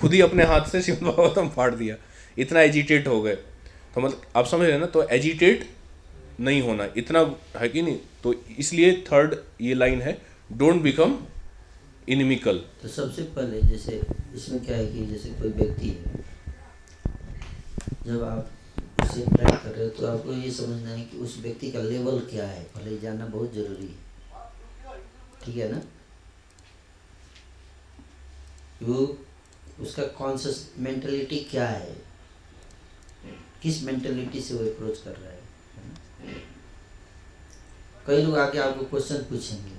खुद ही अपने हाथ से श्रीमद भागवतम फाड़ दिया। इतना एजिटेट हो गए। तो मतलब आप समझ रहे ना? तो एजिटेट नहीं होना, इतना है कि नहीं? तो इसलिए थर्ड ये लाइन है डोंट बिकम इनमिकल। तो सबसे पहले जैसे इसमें क्या है कि जैसे कोई व्यक्ति है जब आप उसे इंटरेक्ट कर रहे हो तो आपको ये समझना है कि उस व्यक्ति का लेवल क्या है। पहले जानना बहुत ज़रूरी है। ठीक है ना? वो उसका कॉन्सियस मेंटेलिटी क्या है? किस मेंटेलिटी से वो अप्रोच कर रहा है? कई लोग आके आपको क्वेश्चन पूछेंगे।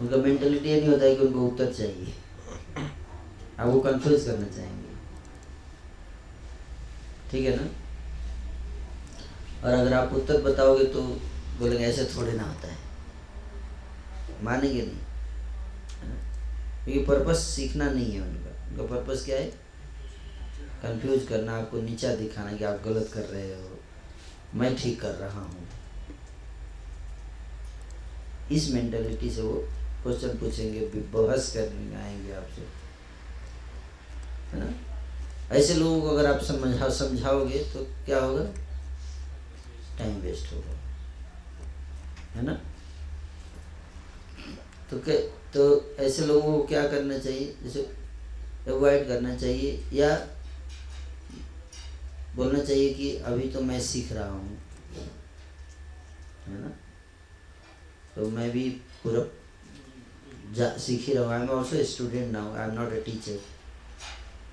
उनका मेंटेलिटी ये नहीं होता है कि उनको उत्तर चाहिए। आप वो कंफ्यूज करना चाहेंगे। ठीक है ना? और अगर आप उत्तर बताओगे तो बोलेंगे, ऐसे थोड़े ना होता है। मानेंगे नहीं। क्योंकि पर्पस सीखना नहीं है उनका। उनका पर्पस क्या है? कंफ्यूज करना, आपको नीचा दिखाना कि आप गलत कर रहे हो। मैं ठीक कर रहा हूँ। इस मेंटेलिटी से वो क्वेश्चन पूछेंगे बहस करने आएँगे आपसे। है ना? ऐसे लोगों को अगर आप समझा, समझाओगे तो क्या होगा? टाइम वेस्ट होगा। है ना? तो क्या तो ऐसे लोगों को क्या करना चाहिए? जैसे अवॉइड करना चाहिए या बोलना चाहिए कि अभी तो मैं सीख रहा हूँ। है ना? तो मैं भी पूरा सीख रहा। हूँ I am also student now I am not a teacher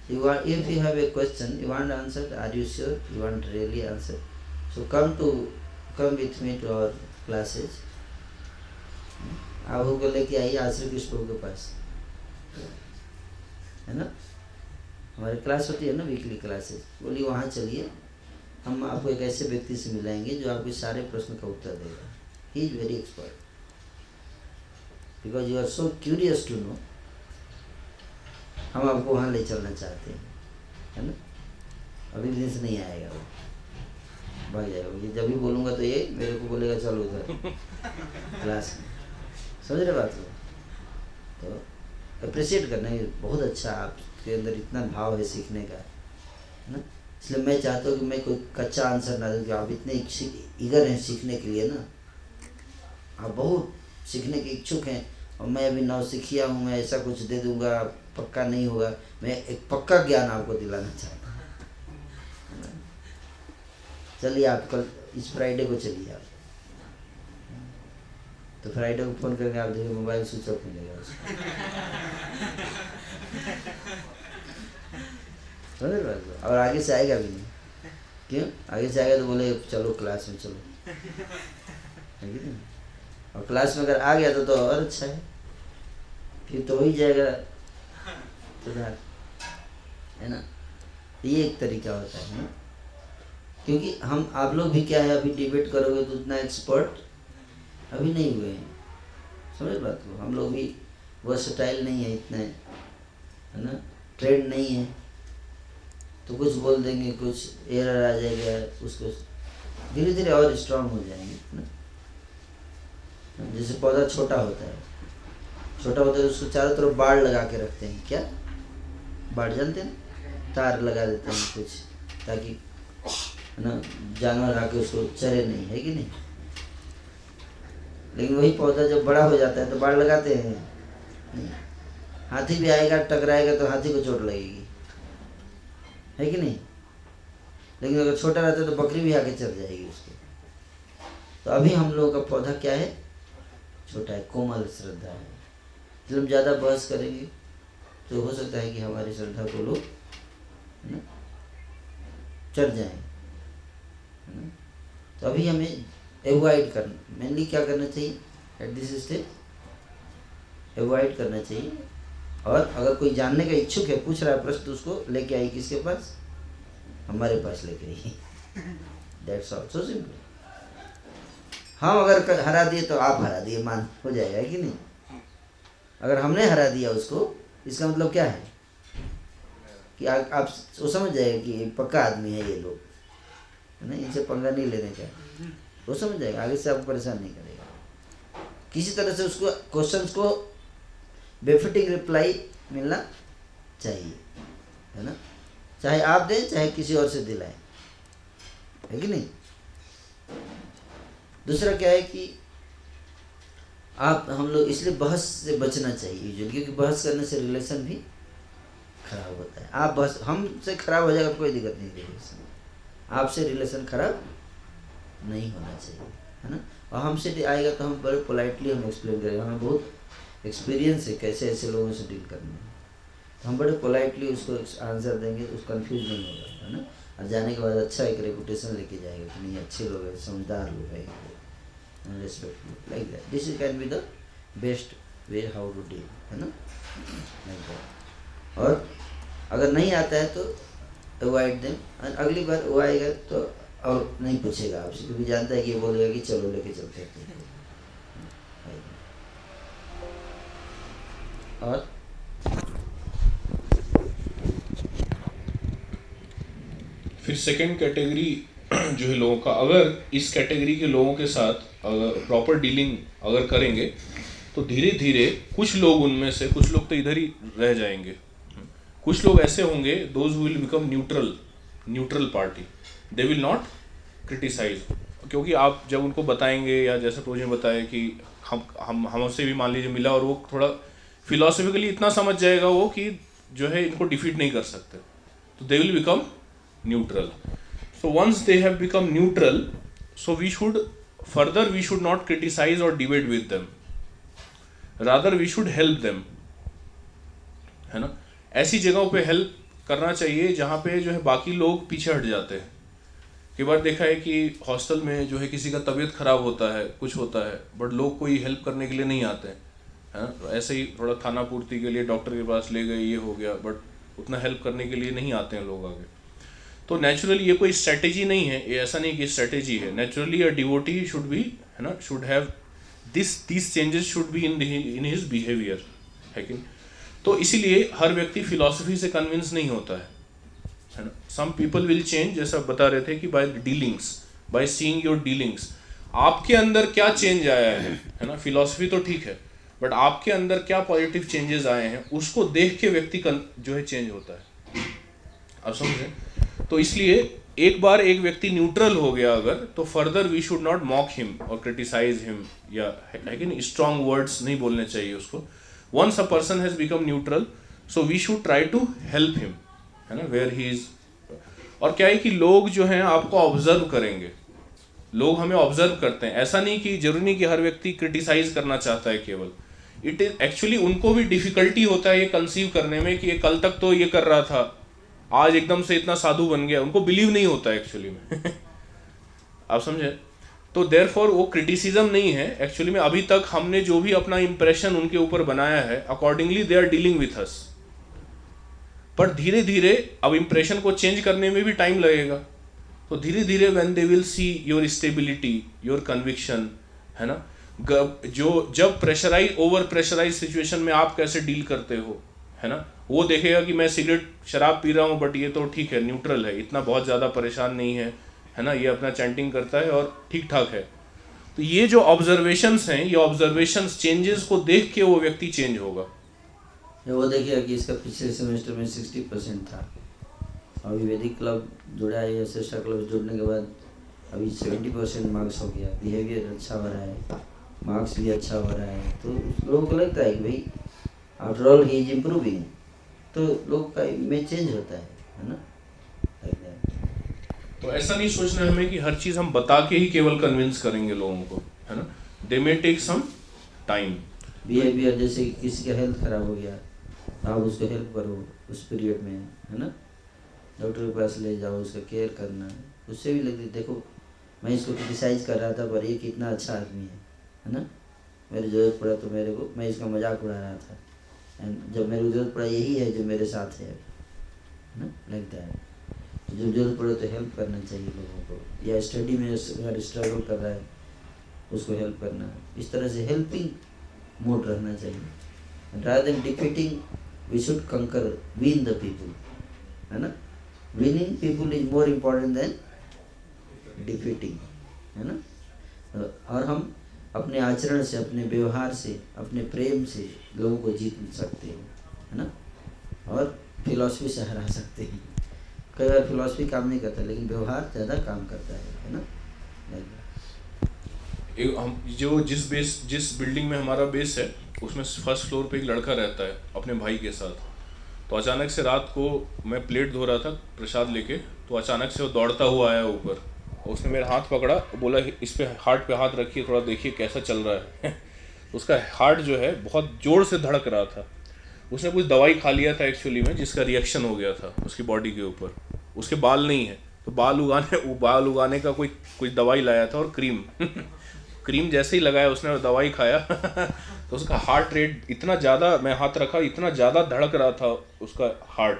you want if you have a question, you want answer, are you sure? You want really answer? So, come to, come with me to our classes. आप उनको लेके आइए आश्रय कृष्ण के पास? है ना? हमारी class होती है ना वीकली क्लासेस बोलिए, वहाँ चलिए। हम आपको एक ऐसे व्यक्ति से मिलाएँगे जो आपके सारे प्रश्न का उत्तर देगा। He is very expert because you are so curious to know हम आपको वहाँ ले चलना चाहते हैं, है ना? अभी दिन से नहीं आएगा वो। भाग जाएगा। ये जब भी बोलूँगा तो ये मेरे को बोलेगा, चलो उधर क्लास में। समझ रहे बात को? तो अप्रिशिएट करना है बहुत अच्छा आपके अंदर इतना भाव है सीखने का, है ना? इसलिए मैं चाहता हूँ कि मैं कोई कच्चा आंसर ना दूँ कि आप इतने इगर हैं सीखने के लिए ना। आप बहुत सीखने के इच्छुक हैं और मैं अभी नौ सीखिया हूँ, मैं ऐसा कुछ दे दूँगा, पक्का नहीं होगा। मैं एक पक्का ज्ञान आपको दिलाना चाहता हूँ। चलिए आप कल, इस फ्राइडे को चलिए आप। तो फ्राइडे को फ़ोन करके आप देखिए मोबाइल स्विच ऑफ़ मिलेगा और आगे से आएगा भी नहीं। क्यों? आगे से आएगा तो बोले चलो क्लास में चलो। और क्लास में अगर आ गया तो तो और अच्छा है। फिर तो हो ही जाएगा। सुधार है ना? ये एक तरीका होता है ना? क्योंकि हम आप लोग भी क्या है अभी डिबेट करोगे तो उतना एक्सपर्ट अभी नहीं हुए हैं। समझ बात को? हम लोग भी वर्सटाइल नहीं है इतने है ना? ट्रेंड नहीं है। तो कुछ बोल देंगे कुछ एरर आ जाएगा उसको धीरे धीरे और स्ट्रांग हो जाएँगे है ना? जैसे पौधा छोटा होता है। छोटा होता है तो उसको चारों तरफ़ बाढ़ लगा के रखते हैं। क्या? बाढ़ जानते हैं? तार लगा देते हैं कुछ, ताकि ना, जानवर आके उसको चरे नहीं, है कि नहीं? लेकिन वही पौधा जब बड़ा हो जाता है तो बाढ़ लगाते हैं। हाथी भी आएगा, टकराएगा तो हाथी को चोट लगेगी। है कि नहीं? लेकिन अगर छोटा रहता है तो बकरी भी आके चल जाएगी उसको। तो अभी हम लोगों का पौधा क्या है? छोटा है कोमल श्रद्धा है। जब हम ज़्यादा बहस करेंगे तो हो सकता है कि हमारी श्रद्धा को लोग चढ़ जाएँ तो अभी हमें एवॉइड करना मेनली क्या करना चाहिए? एट दिस स्टेज एवॉइड करना चाहिए। और अगर कोई जानने का इच्छुक है पूछ रहा है प्रश्न तो उसको लेके आई किसके पास? हमारे पास लेके आई दैट्स ऑल सो सिंपल हम अगर हरा दिए तो आप हरा दिए मान हो जाएगा कि नहीं? अगर हमने हरा दिया उसको इसका मतलब क्या है? कि आ, आप वो समझ जाएगा कि पक्का आदमी है ये लोग। है ना? इनसे पंगा नहीं लेने का। वो समझ जाएगा आगे से आपको परेशान नहीं करेगा। किसी तरह से उसको क्वेश्चंस को बेफिटिंग रिप्लाई मिलना चाहिए। है ना? चाहे आप दें चाहे किसी और से दिलाएँ। है कि नहीं? दूसरा क्या है कि आप, हम लोग इसलिए बहस से बचना चाहिए यूजुअली क्योंकि बहस करने से रिलेशन भी खराब होता है। आप बहस, हमसे खराब हो जाएगा तो कोई दिक्कत नहीं रिलेशन आपसे रिलेशन खराब नहीं होना चाहिए, है ना? और हमसे आएगा तो हम बड़े पोलाइटली हम एक्सप्लेन करेंगे। हमें बहुत एक्सपीरियंस है कैसे ऐसे लोगों से डील करना है। तो हम बड़े पोलाइटली उसको आंसर देंगे उसको कन्फ्यूज़ नहीं होगा, है ना? और जाने के बाद अच्छा एक रेपुटेशन लेके जाएगा कि नहीं, अच्छे लोग हैं, समझदार लोग हैं। Respectful like that this can be the best way how to deal है ना? लाइक दैट और अगर नहीं आता है तो अवॉइड देम और अगली बार वो आएगा तो और नहीं पूछेगा आपसे, क्योंकि जानता है कि बोलेगा कि चलो लेके चलते हैं। और फिर सेकंड कैटेगरी जो है लोगों का, अगर इस कैटेगरी के लोगों के साथ, अगर प्रॉपर डीलिंग अगर करेंगे तो धीरे धीरे कुछ लोग उनमें से, कुछ लोग तो इधर ही रह जाएँगे। कुछ लोग ऐसे होंगे those will become neutral neutral party they will not criticize क्योंकि आप जब उनको बताएँगे या जैसे प्रोजे बताए कि हम हम हमसे भी मान लीजिए मिला और वो थोड़ा फिलोसफिकली इतना समझ जाएगा वो कि जो है इनको डिफीट नहीं कर सकते। तो they will become neutral so once they have become neutral so we should further we should not criticize और debate with them rather we should help them है ना? ऐसी जगहों पे हेल्प करना चाहिए जहाँ पे जो है बाकी लोग पीछे हट जाते हैं। कई बार देखा है कि हॉस्टल में जो है किसी का तबीयत खराब होता है, कुछ होता है, बट लोग कोई हेल्प करने के लिए नहीं आते हैं। है ऐसे ही थोड़ा थाना पूर्ति के लिए डॉक्टर के पास ले गए, ये हो गया बट उतना हेल्प करने के लिए नहीं आते हैं लोग आगे। तो नेचुरली ये कोई स्ट्रेटेजी नहीं है, ये ऐसा नहीं कि स्ट्रेटेजी है। Naturally a devotee should be है ना should have this this changes should be in in his behaviour है कि तो इसीलिए हर व्यक्ति फिलोसफी से कन्विंस नहीं होता है है ना? सम पीपल विल चेंज जैसा बता रहे थे कि by dealings by seeing your dealings आपके अंदर क्या चेंज आया है है ना? फिलोसफी तो ठीक है बट आपके अंदर क्या पॉजिटिव चेंजेस आए हैं, उसको देख के व्यक्ति जो है चेंज होता है। अब समझे तो इसलिए एक बार एक व्यक्ति न्यूट्रल हो गया अगर तो further we should not mock him और क्रिटिसाइज हिम या है कि नहीं स्ट्रॉन्ग वर्ड्स नहीं बोलने चाहिए उसको। Once a person has become neutral so we should try to help him है ना वेयर ही इज़ और क्या है कि लोग जो हैं, आपको ऑब्ज़र्व करेंगे। लोग हमें ऑब्ज़र्व करते हैं। ऐसा नहीं कि, ज़रूरी नहीं कि हर व्यक्ति क्रिटिसाइज करना चाहता है केवल। इट इज़ एक्चुअली उनको भी डिफिकल्टी होता है ये कंसीव करने में कि ये कल तक तो ये कर रहा था। आज एकदम से इतना साधु बन गया, उनको बिलीव नहीं होता एक्चुअली में। आप समझे? तो देर फॉर वो क्रिटिसिज्म नहीं है। एक्चुअली में अभी तक हमने जो भी अपना इंप्रेशन उनके ऊपर बनाया है accordingly they are dealing with us पर धीरे धीरे अब इंप्रेशन को चेंज करने में भी टाइम लगेगा। तो धीरे धीरे when they will see your stability your conviction है ना? जो जब प्रेशराइज ओवर प्रेशराइज सिचुएशन में आप कैसे डील करते हो है ना? वो देखेगा कि मैं सिगरेट, शराब पी रहा हूँ बट ये तो ठीक है न्यूट्रल है। इतना बहुत ज़्यादा परेशान नहीं है है ना? ये अपना चैंटिंग करता है और ठीक ठाक है। तो ये जो ऑब्जर्वेशंस हैं, ये ऑब्जर्वेशंस चेंजेस को देख के वो व्यक्ति चेंज होगा। वो देखिएगा कि इसका पिछले सेमेस्टर में सिक्सटी परसेंट था। अभी वैदिक क्लब जुड़ा है, या श्रेष्ठा क्लब जुड़ने के बाद अभी सेवेंटी परसेंट मार्क्स हो गया। बिहेवियर अच्छा हो रहा है। मार्क्स भी अच्छा हो रहा है। तो लोगों को लगता है कि भाई after all he is improving तो लोग का इमेज चेंज होता है है ना? तो ऐसा नहीं सोचना हमें कि हर चीज़ हम बता के ही केवल कन्विंस करेंगे लोगों को है ना? They may take some time behaviour जैसे किसी का हेल्थ खराब हो गया आप उसको हेल्प करो उस पीरियड में है ना? डॉक्टर के पास ले जाओ उसका केयर करना उससे भी लगती देखो मैं इसको क्रिटिसाइज कर रहा था पर ये कितना अच्छा आदमी है है ना? मेरी ज़रूरत पड़ा तो मेरे को मैं इसका मज़ाक उड़ा रहा था। एंड जब मेरी ज़रूरत पड़ा, यही है जो मेरे साथ है, ना लगता है तो जब ज़रूरत पड़े तो हेल्प करना चाहिए लोगों को. या स्टडी में अगर स्ट्रगल कर रहा है, उसको हेल्प करना. इस तरह से हेल्पिंग मोड रहना चाहिए. Rather than defeating we should conquer win the people है ना? Winning people is more important than defeating है ना? और हम अपने आचरण से, अपने व्यवहार से, अपने प्रेम से लोगों को जीत सकते हैं, है ना? और फिलॉसफी से हरा सकते हैं। कई बार फिलॉसफी काम नहीं करता, लेकिन व्यवहार ज़्यादा काम करता है है ना? हम, जो जिस बेस जिस बिल्डिंग में हमारा बेस है, उसमें फ़र्स्ट फ्लोर पे एक लड़का रहता है, अपने भाई के साथ। तो अचानक से रात को मैं प्लेट धो रहा था, प्रसाद लेके तो अचानक से वो दौड़ता हुआ आया ऊपर। उसने मेरा हाथ पकड़ा, बोला, इस पे हार्ट पे हाथ रखिए, थोड़ा देखिए कैसा चल रहा है। उसका हार्ट जो है, बहुत ज़ोर से धड़क रहा था। उसने कुछ दवाई खा लिया था एक्चुअली में, जिसका रिएक्शन हो गया था उसकी बॉडी के ऊपर। उसके बाल नहीं है तो बाल उगाने बाल उगाने का कोई कुछ दवाई लाया था और क्रीम क्रीम जैसे ही लगाया, उसने दवाई खाया। तो उसका हार्ट रेट इतना ज़्यादा, मैं हाथ रखा, इतना ज़्यादा धड़क रहा था उसका हार्ट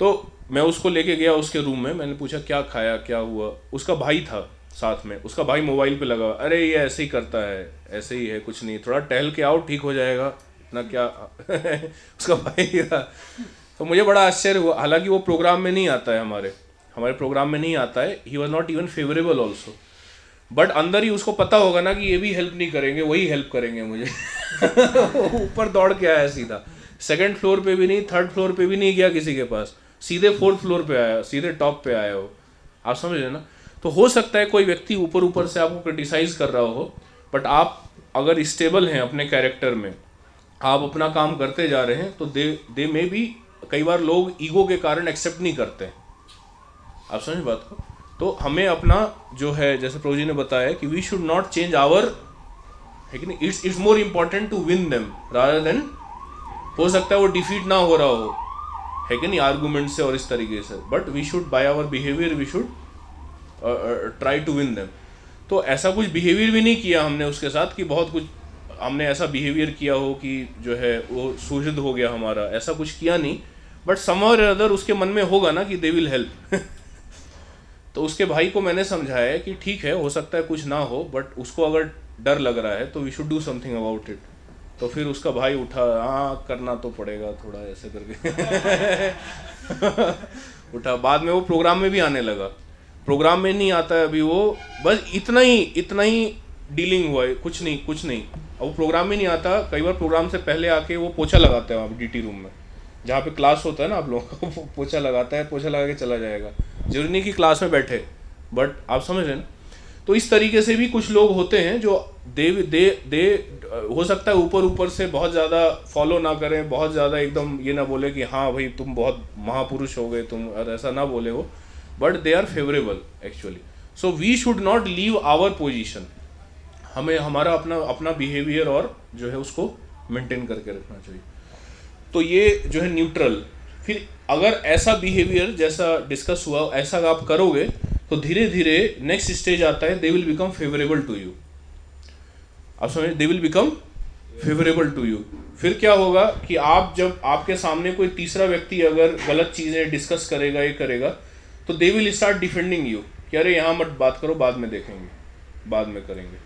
तो मैं उसको लेके गया उसके रूम में, मैंने पूछा, क्या खाया, क्या हुआ? उसका भाई था साथ में, उसका भाई मोबाइल पे लगा, अरे, ये ऐसे ही करता है, ऐसे ही है, कुछ नहीं, थोड़ा टहल के आओ, ठीक हो जाएगा, इतना क्या उसका भाई था। तो मुझे बड़ा आश्चर्य हुआ, हालाँकि वो प्रोग्राम में नहीं आता है हमारे हमारे प्रोग्राम में नहीं आता है he was not even favourable also but अंदर ही उसको पता होगा ना कि ये भी हेल्प नहीं करेंगे, वही हेल्प करेंगे मुझे। ऊपर दौड़ के आया सीधा। सेकेंड फ्लोर पे भी नहीं थर्ड फ्लोर पे भी नहीं गया किसी के पास। सीधे फोर्थ फ्लोर पे आया हो सीधे टॉप पे आया हो आप समझ रहे ना? तो हो सकता है कोई व्यक्ति ऊपर ऊपर से आपको क्रिटिसाइज कर रहा हो बट आप अगर स्टेबल हैं अपने कैरेक्टर में, आप अपना काम करते जा रहे हैं तो दे दे में भी कई बार लोग ईगो के कारण एक्सेप्ट नहीं करते आप समझ बात को? तो हमें अपना जो है, जैसे प्रोजी ने बताया कि we should not change our है कि नहीं? It's it's more important to win them rather than हो सकता है वो डिफीट ना हो रहा हो। है कि नहीं आर्गूमेंट से और इस तरीके से। But we should by our behaviour we should try to win them तो ऐसा कुछ बिहेवियर भी नहीं किया हमने उसके साथ कि बहुत कुछ हमने ऐसा बिहेवियर किया हो कि जो है वो सुहृद हो गया हमारा। ऐसा कुछ किया नहीं। बट समर अदर उसके मन में होगा ना कि दे विल हेल्प तो उसके भाई को मैंने समझाया कि ठीक है, हो सकता है कुछ ना हो बट उसको अगर डर लग रहा है तो we should do something about it तो फिर उसका भाई उठा हाँ करना तो पड़ेगा थोड़ा, ऐसे करके। उठा। बाद में वो प्रोग्राम में भी आने लगा। प्रोग्राम में नहीं आता है अभी वो। बस इतना ही इतना ही डीलिंग हुआ है। कुछ नहीं कुछ नहीं। अब वो प्रोग्राम में नहीं आता। कई बार प्रोग्राम से पहले आके वो पोछा लगाता है वहाँ डी रूम में। जहाँ पे क्लास होता है ना आप लोगों का, वो पोछा लगाता है, पोछा लगा के चला जाएगा। ज़रूरी नहीं कि क्लास में बैठे। बट आप समझ रहे हैं तो इस तरीके से भी कुछ लोग होते हैं जो दे दे दे, हो सकता है ऊपर ऊपर से बहुत ज़्यादा फॉलो ना करें, बहुत ज़्यादा एकदम ये ना बोले कि हाँ भाई तुम बहुत महापुरुष हो गए, तुम और ऐसा ना बोले हो but they are favourable actually so we should not leave our position हमें, हमारा अपना अपना बिहेवियर और जो है उसको मेंटेन करके रखना चाहिए। तो ये जो है न्यूट्रल फिर अगर ऐसा बिहेवियर जैसा डिस्कस हुआ, ऐसा आप करोगे तो धीरे धीरे नेक्स्ट स्टेज आता है they will become favourable to you आप समझ they will become favourable to you फिर क्या होगा कि आप जब आपके सामने कोई तीसरा व्यक्ति अगर गलत चीज़ें डिस्कस करेगा, ये करेगा तो they will start defending you कि अरे यहाँ मत बात करो, बाद में देखेंगे, बाद में करेंगे।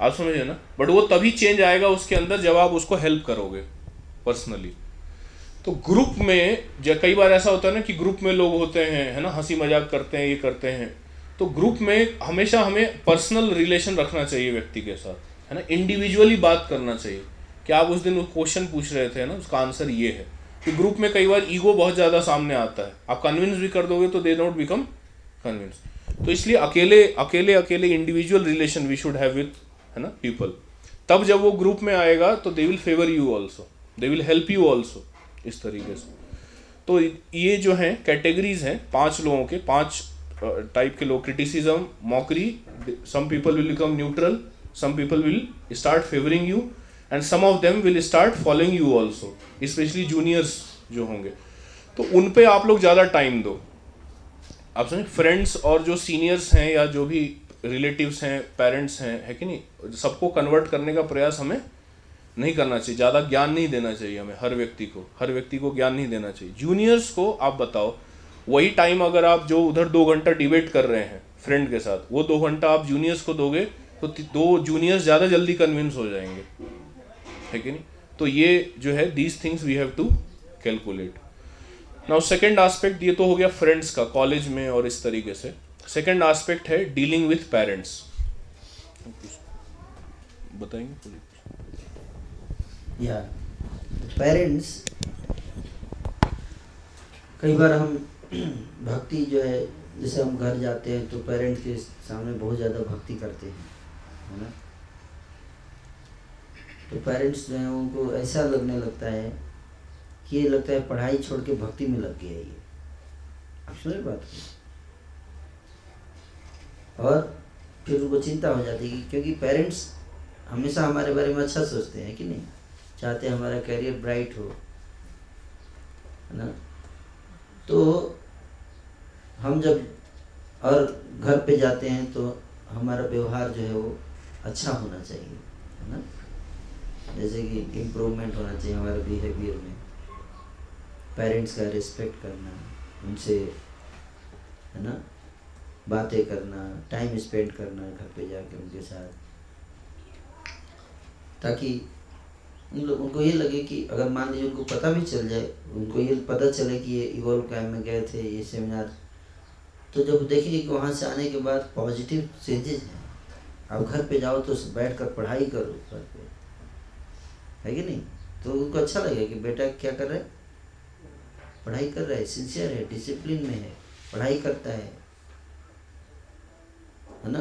आप समझे ना? बट वो तभी चेंज आएगा उसके अंदर जब आप उसको हेल्प करोगे पर्सनली तो ग्रुप में जब कई बार ऐसा होता है ना कि ग्रुप में लोग होते हैं, है ना? हँसी मज़ाक करते हैं, ये करते हैं। तो ग्रुप में हमेशा हमें पर्सनल रिलेशन रखना चाहिए व्यक्ति के साथ। है ना? इंडिविजुअली बात करना चाहिए। कि आप उस दिन वो क्वेश्चन पूछ रहे थे ना? उसका आंसर ये है कि ग्रुप में कई बार ईगो बहुत ज़्यादा सामने आता है। आप कन्विंस भी कर दोगे तो दे नॉट बिकम कन्विंस तो इसलिए अकेले अकेले अकेले individual relation we should have with है ना पीपल तब जब वो ग्रुप में आएगा तो they will favour you also they will help you also इस तरीके से। तो ये जो हैं कैटेगरीज हैं, पाँच लोगों के, पाँच टाइप के लोग। Criticism mockery some people will become neutral some people will start favouring you and some of them will start following you also specially juniors जो होंगे। तो उन पे आप लोग ज़्यादा टाइम दो। आप समझे? फ्रेंड्स और जो सीनियर्स हैं या जो भी रिलेटिव्स हैं पेरेंट्स हैं, है कि नहीं? सबको कन्वर्ट करने का प्रयास हमें नहीं करना चाहिए। ज़्यादा ज्ञान नहीं देना चाहिए हमें हर व्यक्ति को। हर व्यक्ति को ज्ञान नहीं देना चाहिए। जूनियर्स को आप बताओ, वही टाइम अगर आप जो उधर दो घंटा डिबेट कर रहे हैं फ्रेंड के साथ, वो दो घंटा आप जूनियर्स को दोगे तो दो जूनियर्स ज़्यादा जल्दी कन्विंस हो जाएँगे। है कि नहीं? तो ये जो है these things we have to calculate now second aspect ये तो हो गया फ्रेंड्स का कॉलेज में और इस तरीके से। सेकेंड आस्पेक्ट है डीलिंग विथ पेरेंट्स बताएँगे या पेरेंट्स कई बार हम भक्ति जो है, जैसे हम घर जाते हैं तो पेरेंट्स के सामने बहुत ज़्यादा भक्ति करते हैं। है ना? तो पेरेंट्स जो हैं, उनको ऐसा लगने लगता है कि ये लगता है पढ़ाई छोड़ के भक्ति में लग गया ये। आप सुने बात और फिर उनको चिंता हो जाती है क्योंकि पेरेंट्स हमेशा हमारे बारे में अच्छा सोचते हैं कि नहीं? चाहते हमारा करियर ब्राइट हो। है ना? तो हम जब और घर पे जाते हैं तो हमारा व्यवहार जो है वो अच्छा होना चाहिए, है ना? जैसे कि इम्प्रूवमेंट होना चाहिए हमारे बिहेवियर में। पेरेंट्स का रिस्पेक्ट करना, उनसे, है ना? बातें करना टाइम स्पेंड करना घर पे जाके उनके साथ। ताकि उन लोग, उनको ये लगे कि अगर मान लीजिए उनको पता भी चल जाए, उनको ये पता चले कि ये इवोल्व कैम्प में गए थे, ये सेमिनार तो जब देखेंगे कि वहाँ से आने के बाद पॉजिटिव चेंजेस हैं आप घर पे जाओ तो बैठ कर पढ़ाई करो घर पे। है कि नहीं? तो उनको अच्छा लगेगा कि बेटा क्या कर रहा है? पढ़ाई कर रहा है सिंसियर है डिसिप्लिन में है पढ़ाई करता है। है ना?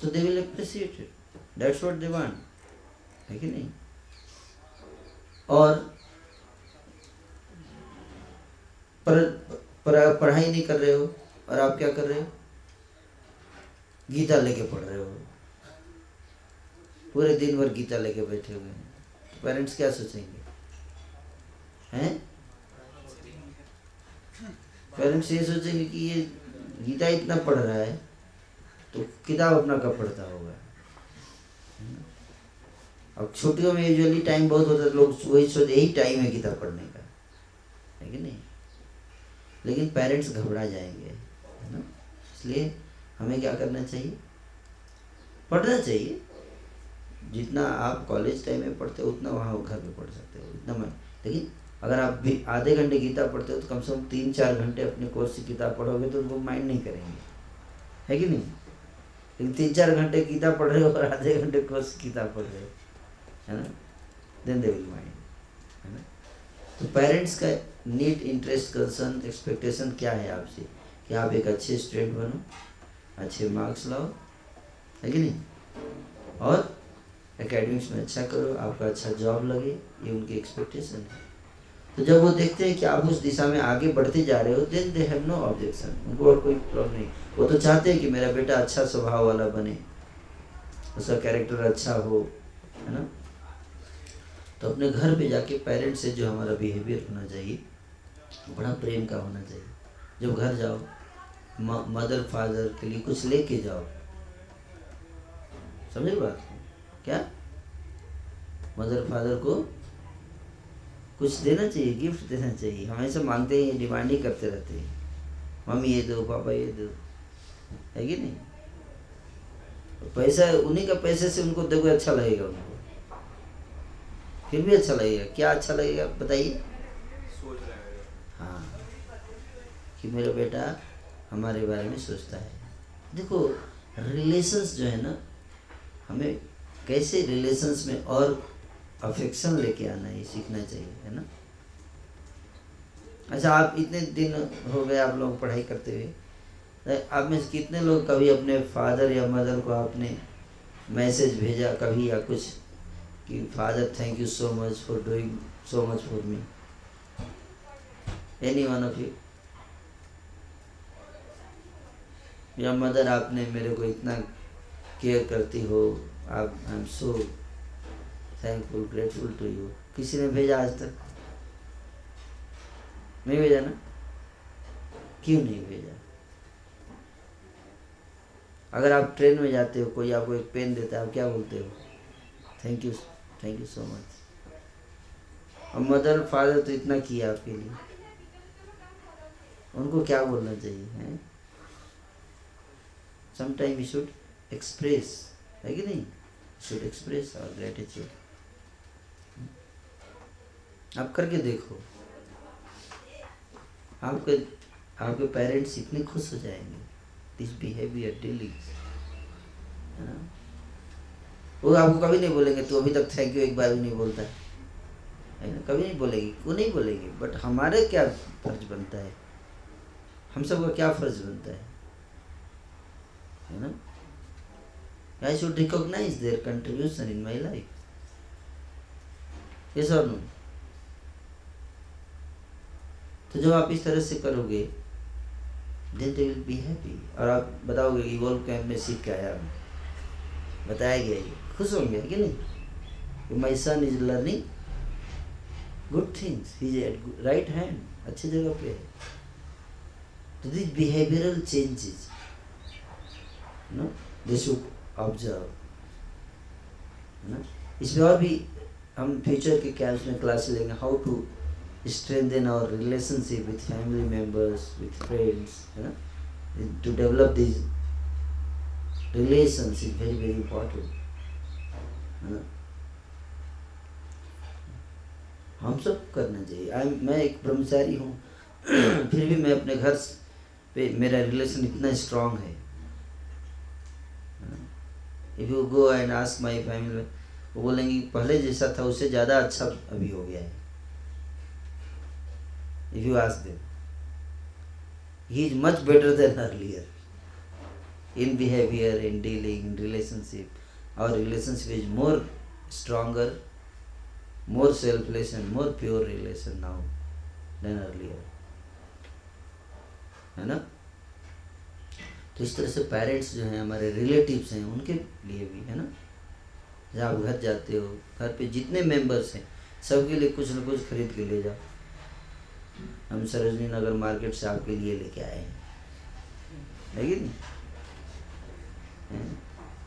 तो they will appreciate it that's what they want है कि नहीं? और पर, पर पढ़ाई नहीं कर रहे हो और आप क्या कर रहे हो? गीता लेके पढ़ रहे हो। पूरे दिन भर गीता लेके बैठे हुए हैं। पेरेंट्स क्या सोचेंगे? हैं? पेरेंट्स ये सोचेंगे कि ये गीता इतना पढ़ रहा है तो किताब अपना कब पढ़ता होगा? अब छुट्टियों में यूजुअली टाइम बहुत होता है, लोग वही सोच, यही टाइम है किताब पढ़ने का। है कि नहीं? लेकिन पेरेंट्स घबरा जाएँगे, है ना? इसलिए हमें क्या करना चाहिए? पढ़ना चाहिए। जितना आप कॉलेज टाइम में पढ़ते हो उतना वहाँ घर में पढ़ सकते हो इतना मैं लेकिन अगर आप भी आधे घंटे गीता पढ़ते हो तो कम से कम तीन चार घंटे अपने कोर्स की किताब पढ़ोगे तो उनको माइंड नहीं करेंगे। है कि नहीं? लेकिन तीन चार घंटे गीता पढ़ रहे हो और आधे घंटे कोर्स की किताब पढ़ रहे हो है ना? देन दे विल माइंड है ना? तो पेरेंट्स का नीट इंटरेस्ट कंसर्न एक्सपेक्टेशन क्या है आपसे? कि आप एक अच्छे स्टूडेंट बनो अच्छे मार्क्स लाओ है कि नहीं? और एकेडमिक्स में अच्छा करो, आपका अच्छा जॉब लगे, ये उनकी एक्सपेक्टेशन है। तो जब वो देखते हैं कि आप उस दिशा में आगे बढ़ते जा रहे हो then they have no objection उनको और कोई प्रॉब्लम नहीं। वो तो चाहते हैं कि मेरा बेटा अच्छा स्वभाव वाला बने, उसका कैरेक्टर अच्छा हो, है ना? तो अपने घर पे जाके पेरेंट्स से जो हमारा बिहेवियर होना चाहिए बड़ा प्रेम का होना चाहिए। जब घर जाओ मदर फादर के लिए कुछ लेके जाओ, समझे बात? क्या? मदर फादर को कुछ देना चाहिए गिफ्ट देना चाहिए। हमेशा मांगते हैं डिमांड ही करते रहते हैं। मम्मी ये दो पापा ये दो। है कि नहीं? पैसा उन्हीं का पैसे से उनको देखो अच्छा लगेगा उनको। फिर भी अच्छा लगेगा। क्या अच्छा लगेगा बताइए। हाँ। कि मेरा बेटा हमारे बारे में सोचता है। देखो रिलेशंस जो है ना हमें कैसे रिलेशंस में और अफेक्शन लेके आना ये सीखना चाहिए, है ना? अच्छा आप इतने दिन हो गए आप लोग पढ़ाई करते हुए। आप में कितने लोग कभी अपने फादर या मदर को आपने मैसेज भेजा कभी या कुछ कि father thank you so much for doing so much for me any one of you या मदर आपने मेरे को इतना केयर करती हो I am so thankful grateful to you किसी ने भेजा आज तक? नहीं भेजा ना? क्यों नहीं भेजा? अगर आप ट्रेन में जाते हो, कोई आपको एक पेन देता है, आप क्या बोलते हो? Thank you thank you so much और मदर फादर तो इतना किया आपके लिए। उनको क्या बोलना चाहिए, हैं? समटाइम यू शुड एक्सप्रेस है कि नहीं? शुड एक्सप्रेस और ग्रेटिट्यूड आप करके देखो। आपके आपके पेरेंट्स इतने खुश हो जाएँगे। दिस बिहेवियर डेली वो आपको कभी नहीं बोलेंगे, तू अभी तक थैंक यू एक बार भी नहीं बोलता है। ना? कभी नहीं बोलेगी वो नहीं बोलेगी? बट हमारे क्या फ़र्ज़ बनता है? हम सबका क्या फ़र्ज़ बनता है? है ना? I should recognize their contribution in my life. Yes or no? तो जब आप इस तरह से करोगे then they will be happy और आप बताओगे इवॉल्व कैंप में सीख के आया बताया गया ये। खुश होंगे कि नहीं? My son is learning good things he is right hand अच्छी जगह पे है। तो this behavioural changes no they should observe है ना? इसमें और भी हम फ्यूचर के क्या उसमें क्लास लेंगे? How to strengthen our relationship with family members with friends है ना? To develop these relationship very very important है ना? हम सब करना चाहिए। आई मैं एक ब्रह्मचारी हूँ। फिर भी मैं अपने घर पे मेरा रिलेशन इतना स्ट्रांग है। If you go and ask my family वो बोलेंगे पहले जैसा था, उससे ज़्यादा अच्छा अभी हो गया है। If you ask them is much better than earlier in behaviour in dealing in relationship और relationship is more stronger more selfless and more pure relation now than earlier है ना? तो इस तरह से पेरेंट्स जो हैं, हमारे रिलेटिव्स हैं, उनके लिए भी, है ना? जब आप घर जाते हो, घर पे जितने मेंबर्स हैं, सबके लिए कुछ ना कुछ खरीद के ले जाओ। हम सरोजनी नगर मार्केट से आपके लिए लेके आए हैं। है कि नहीं?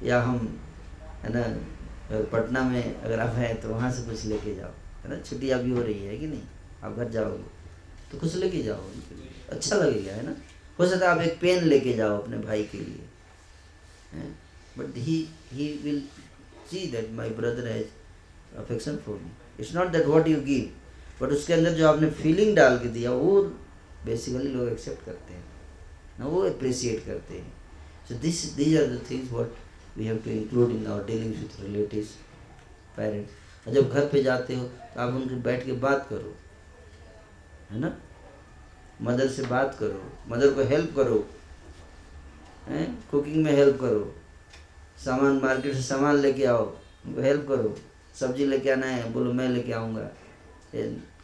या हम, है ना पटना में अगर आप हैं तो वहाँ से कुछ लेके जाओ। है ना? छुट्टी अभी हो रही है कि नहीं? आप घर जाओगे तो कुछ लेके जाओ अच्छा लगेगा, है ना? हो सकता है आप एक पेन लेके जाओ अपने भाई के लिए। But he he will see that my brother has affection for me it's not that what you give but उसके अंदर जो आपने फीलिंग डाल के दिया वो बेसिकली लोग एक्सेप्ट करते हैं। ना वो अप्रिसिएट करते हैं। So this these are the things what we have to include in our dealings with relatives, parents. और जब घर पे जाते हो तो आप उनके बैठ के बात करो। है ना? मदर से बात करो, मदर को हेल्प करो, हैं? कुकिंग में हेल्प करो, सामान मार्केट से सामान लेके आओ, उनको हेल्प करो, सब्ज़ी लेके आना है, बोलो मैं लेके आऊँगा।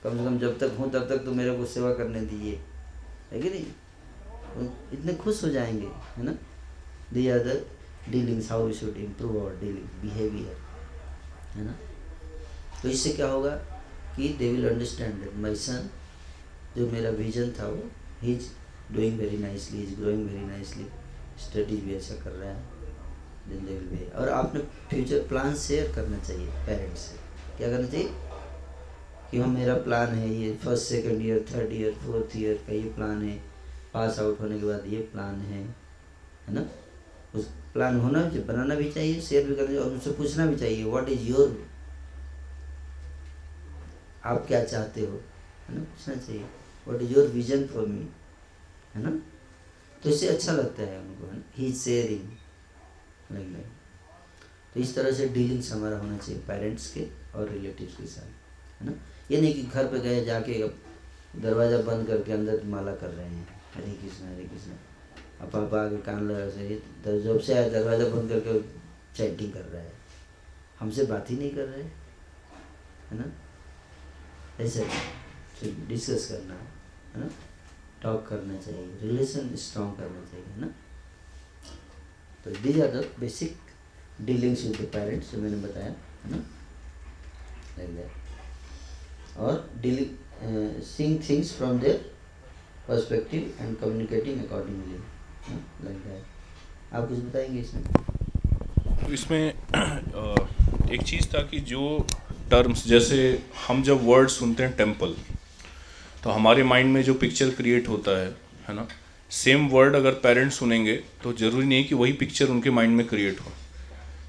कम से कम जब तक हूँ तब तक तो मेरे को सेवा करने दीजिए। है कि नहीं? इतने खुश हो जाएँगे, है ना? These are the dealings, how we should improve our dealing behavior, है ना? तो इससे क्या होगा कि they will understand my son जो मेरा विजन था वो he is doing very nicely is growing very nicely studies भी अच्छा कर रहा है देन दे विल बी और आपने फ्यूचर प्लान शेयर करना चाहिए पेरेंट्स से। क्या करना चाहिए? कि हम मेरा प्लान है, ये first second year third year fourth year का ये प्लान है पास आउट होने के बाद ये प्लान है है ना? उस प्लान होना भी, बनाना भी चाहिए शेयर भी करना चाहिए, और उनसे पूछना भी चाहिए व्हाट इज़ योर आप क्या चाहते हो? है ना? पूछना चाहिए। What is your vision for me है ना? तो इससे अच्छा लगता है उनको है ही शेयरिंग लाइक दैट तो इस तरह से डीलिंग्स हमारा होना चाहिए पेरेंट्स के और रिलेटिव्स के साथ, है ना? ये नहीं कि घर पे गए जाके दरवाज़ा बंद करके अंदर माला कर रहे हैं। हरे कृष्ण हरे कृष्ण। अब पापा आके कान लगा से जब से आया दरवाज़ा बंद करके चैटिंग कर रहा है। हमसे बात ही नहीं कर रहे है ना? ऐसे डिस्कस करना। है ना? टॉक करना चाहिए रिलेशन स्ट्रॉन्ग करना चाहिए, है ना? तो these are the basic dealings with the parents जो मैंने बताया, है ना? लाइक दैट और dealing seeing things from their perspective and communicating accordingly like that आप कुछ बताएँगे इसमें? तो इसमें एक चीज़ था कि जो टर्म्स जैसे हम जब वर्ड सुनते हैं टेंपल तो हमारे माइंड में जो पिक्चर क्रिएट होता है है ना? सेम वर्ड अगर पेरेंट्स सुनेंगे तो ज़रूरी नहीं कि वही पिक्चर उनके माइंड में क्रिएट हो।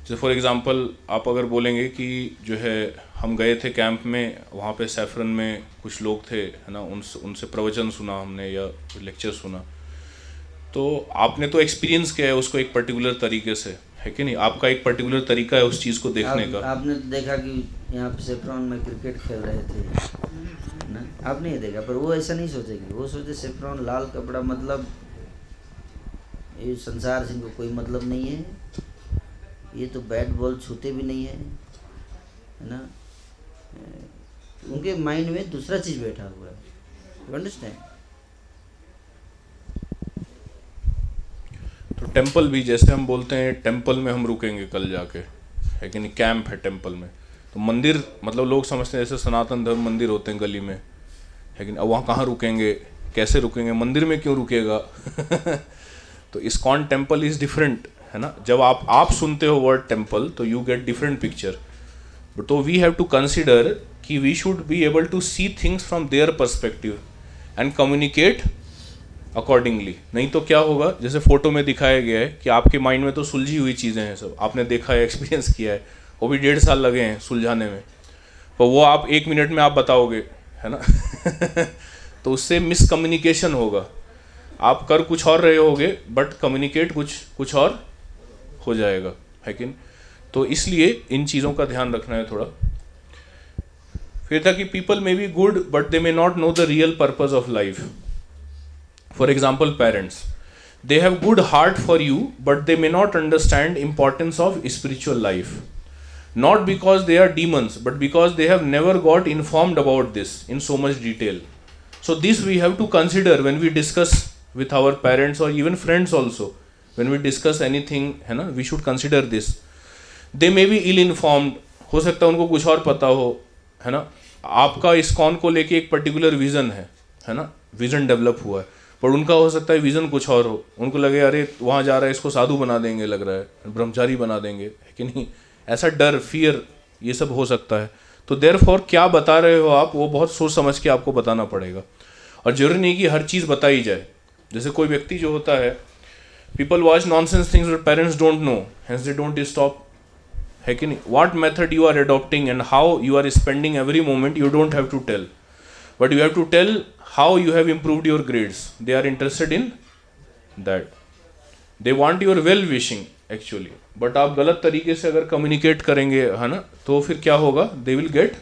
जैसे फॉर एग्जांपल आप अगर बोलेंगे कि जो है हम गए थे कैंप में वहाँ पे सैफरन में कुछ लोग थे है ना? उन उनसे प्रवचन सुना हमने या लेक्चर सुना। तो आपने तो एक्सपीरियंस किया है उसको एक पर्टिकुलर तरीके से है कि नहीं? आपका एक पर्टिकुलर तरीका है उस चीज़ को देखने आप, का। आपने देखा कि यहाँ पे सेफ्रॉन में क्रिकेट खेल रहे थे। ना? आपने ये देखा, पर वो ऐसा नहीं सोचेगी। वो सोचे सेफ्रॉन लाल कपड़ा मतलब ये संसार से इनको कोई मतलब नहीं है। ये तो बैट बॉल छूते भी नहीं है है ना? उनके माइंड में दूसरा चीज़ बैठा हुआ है। अंडरस्टैंड तो टेंपल भी जैसे हम बोलते हैं टेंपल में हम रुकेंगे कल जाके। है कि नहीं? कैंप है टेंपल में। तो मंदिर मतलब लोग समझते हैं जैसे सनातन धर्म मंदिर होते हैं गली में है कि अब वहाँ कहाँ रुकेंगे? कैसे रुकेंगे? मंदिर में क्यों रुकेगा? तो इस्कॉन टेंपल इज़ डिफरेंट, है ना? जब आप आप सुनते हो वर्ड टेंपल तो you get different picture but तो वी हैव टू कंसिडर कि we should be able to see things from their perspective and communicate accordingly नहीं तो क्या होगा? जैसे फ़ोटो में दिखाया गया है कि आपके माइंड में तो सुलझी हुई चीज़ें हैं सब। आपने देखा है एक्सपीरियंस किया है। वो भी डेढ़ साल लगे हैं सुलझाने में। पर वो आप एक मिनट में आप बताओगे, है ना? तो उससे मिसकम्युनिकेशन होगा। आप कर कुछ और रहे होगे बट कम्युनिकेट कुछ कुछ और हो जाएगा, है कि तो इसलिए इन चीज़ों का ध्यान रखना है थोड़ा। फिर था कि people may be good but they may not know the real purpose of life for example parents they have good heart for you but they may not understand importance of spiritual life. Not because they are demons but because they have never got informed about this in so much detail so this we have to consider when we discuss with our parents or even friends also when we discuss anything है ना we should consider this they may be ill informed हो सकता है उनको कुछ और पता हो है ना आपका इस कौन को लेके एक पर्टिकुलर विजन है है ना विजन डेवलप हुआ है पर उनका हो सकता है विजन कुछ और हो उनको लगे अरे वहाँ जा रहा है इसको साधु बना देंगे लग रहा है ब्रह्मचारी बना देंगे है कि नहीं ऐसा डर फियर ये सब हो सकता है। तो देर फॉर क्या बता रहे हो आप, वो बहुत सोच समझ के आपको बताना पड़ेगा। और ज़रूरी नहीं कि हर चीज़ बताई जाए। जैसे कोई व्यक्ति जो होता है people watch nonsense things parents don't know hence they don't stop है कि नहीं? What method you are adopting and how you are spending every moment you don't have to tell but you have to tell how you have improved your grades they are interested in that they want your well wishing actually. But आप गलत तरीके से अगर communicate करेंगे, है ना तो फिर क्या होगा? They will get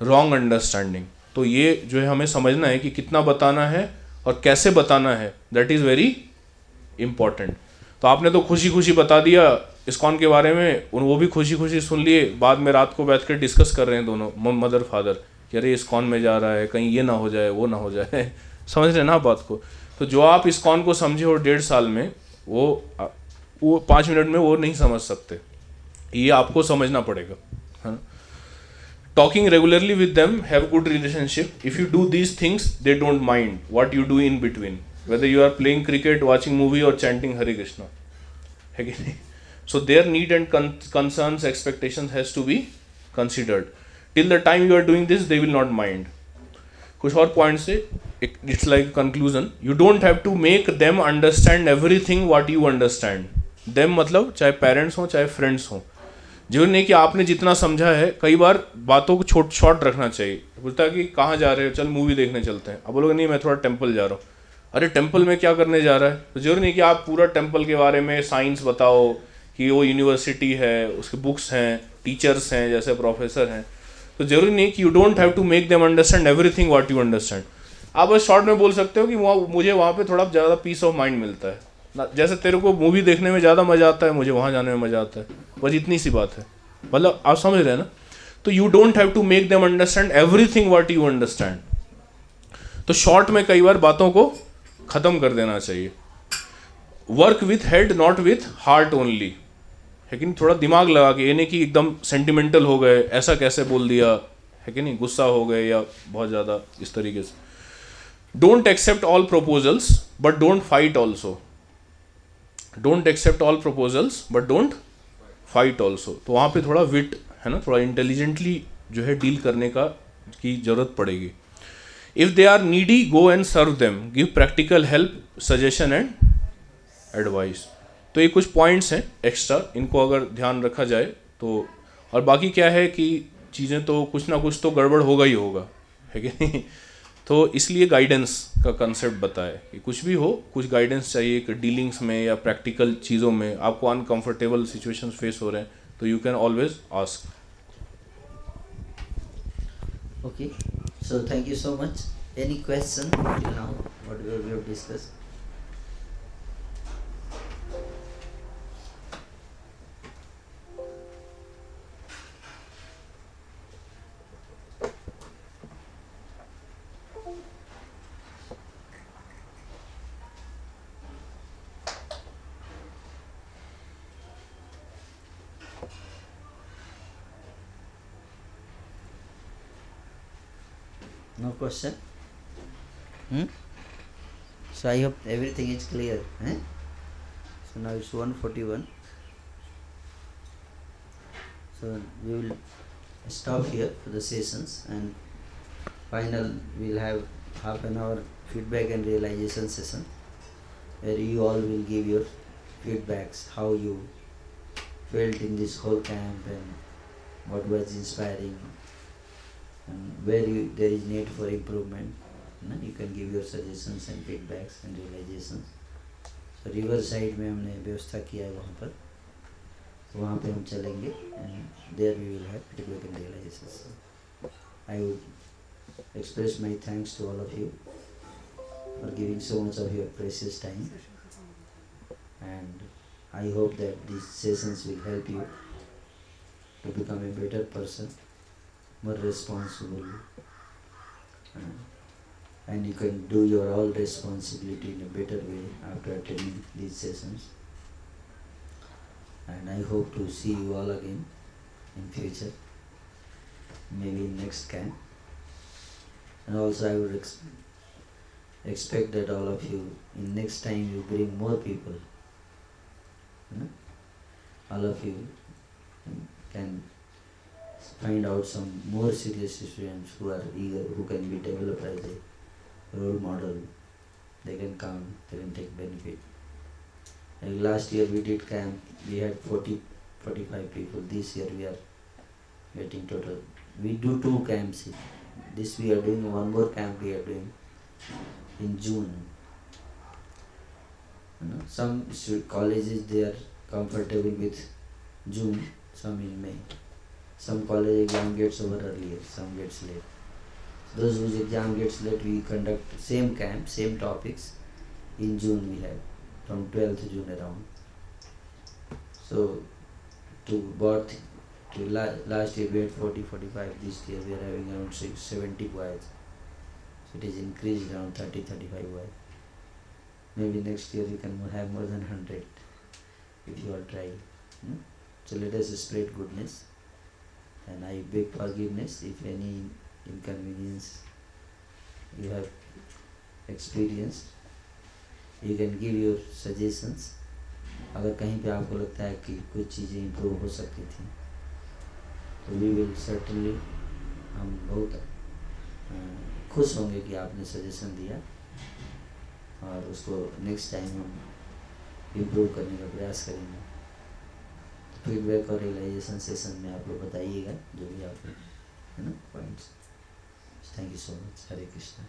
wrong understanding तो ये जो है हमें समझना है कि कितना बताना है और कैसे बताना है दैट इज़ वेरी इंपॉर्टेंट तो आपने तो खुशी खुशी बता दिया इस्कॉन के बारे में उन वो भी खुशी खुशी सुन लिए, बाद में रात को बैठ कर डिस्कस कर रहे हैं दोनों मदर फादर कि अरे इस्कॉन में जा रहा है, कहीं ये ना हो जाए, वो ना हो जाए। समझ रहे ना बात को? तो जो आप इस्कॉन को समझे हो डेढ़ साल में, वो वो पाँच मिनट में वो नहीं समझ सकते। ये आपको समझना पड़ेगा, है। ना talking regularly with them have good relationship if you do these things they don't mind what you do in between whether you are playing cricket watching movie और चैंटिंग हरे कृष्णा है कि नहीं? So their need and concerns expectation has to be considered till the time you are doing this they will not mind कुछ और point से it's like conclusion you don't have to make them understand everything what you understand them मतलब चाहे parents हों, चाहे friends हों। नहीं कि आपने जितना समझा है, कई बार बातों को छोट शॉर्ट रखना चाहिए। बोलता कि कहाँ जा रहे हो? चल मूवी देखने चलते हैं। अब बोलोगे, नहीं, मैं थोड़ा टेंपल जा रहा हूँ। अरे टेंपल में क्या करने जा रहा है? तो ज़रूरी नहीं कि आप पूरा टेंपल के बारे में साइंस बताओ कि वो यूनिवर्सिटी है, उसके बुक्स हैं टीचर्स हैं, जैसे प्रोफेसर हैं। तो ज़रूरी नहीं कि you don't have to make them understand everything what you understand आप बस शॉर्ट में बोल सकते हो कि वहाँ, मुझे वहाँ पे थोड़ा ज़्यादा पीस ऑफ़ माइंड मिलता है। जैसे तेरे को मूवी देखने में ज़्यादा मज़ा आता है, मुझे वहाँ जाने में मज़ा आता है। बस इतनी सी बात है। मतलब आप समझ रहे हैं ना? तो you don't have to make them understand everything what you understand तो शॉर्ट में कई बार बातों को ख़त्म कर देना चाहिए। Work with head not with heart only है कि नहीं? थोड़ा दिमाग लगा के, ये नहीं कि एकदम सेंटिमेंटल हो गए, ऐसा कैसे बोल दिया? है कि नहीं? गुस्सा हो गए या बहुत ज़्यादा इस तरीके से। Don't accept all proposals but don't fight also don't accept all proposals but don't fight also तो वहाँ पे थोड़ा विट है ना? थोड़ा इंटेलिजेंटली जो है डील करने का की ज़रूरत पड़ेगी। If they are needy go and serve them give practical help suggestion and advice तो ये कुछ पॉइंट्स हैं एक्स्ट्रा इनको अगर ध्यान रखा जाए तो। और बाकी क्या है कि चीज़ें तो कुछ ना कुछ तो गड़बड़ होगा ही होगा। है कि नहीं? तो इसलिए गाइडेंस का कंसेप्ट बताए कि कुछ भी हो, कुछ गाइडेंस चाहिए कि डीलिंग्स में या प्रैक्टिकल चीज़ों में आपको अनकंफर्टेबल सिचुएशन फेस हो रहे हैं तो you can always ask okay so thank you so much any question now what we have have question? Hmm? So I hope everything is clear. Eh? So now it's 141. So we will stop here for the sessions and final we'll have half an hour feedback and realization session where you all will give your feedbacks how you felt in this whole camp and what was inspiring where you, there is need for improvement you, know, you can give your suggestions and feedbacks and realizations so river side में हमने व्यवस्था किया है वहाँ पर तो वहाँ पे हम चलेंगे and there we will have feedback and realisations I would express my thanks to all of you for giving so much of your precious time and I hope that these sessions will help you to become a better person, more responsible, uh, and you can do your all responsibility in a better way after attending these sessions. And I hope to see you all again in future, maybe next camp. And also I would ex- expect that all of you, in next time you bring more people. You know? All of you can find out some more serious students who are eager, who can be developed as a role model. They can come, they can take benefit. Like last year we did camp, we had 40, 45 people. This year we are getting total. We do two camps. This we are doing one more camp we are doing in June. You know, some colleges they are comfortable with June, some in May. Some college exam gets over earlier, some gets late. Those whose exam gets late, we conduct same camp, same topics. In June we have from 12th June around. So to both to la- last year we had 40 45 this year we are having around six, 70 boys so it is increased around 30 35 boys maybe next year we can have more than 100 if you all try hmm? so let us spread goodness and i beg forgiveness if any inconvenience you have experienced. You can give your suggestions. अगर कहीं पे आपको लगता है कि कुछ चीज़ें improve हो सकती थी तो वी विल सर्टनली हम बहुत खुश होंगे कि आपने सजेशन दिया। और उसको नेक्स्ट टाइम हम इम्प्रूव करने का प्रयास करेंगे। फीडबैक और रियलाइजेशन सेशन में आप लोग बताइएगा, जो भी आप है ना points thank you so much Hare Krishna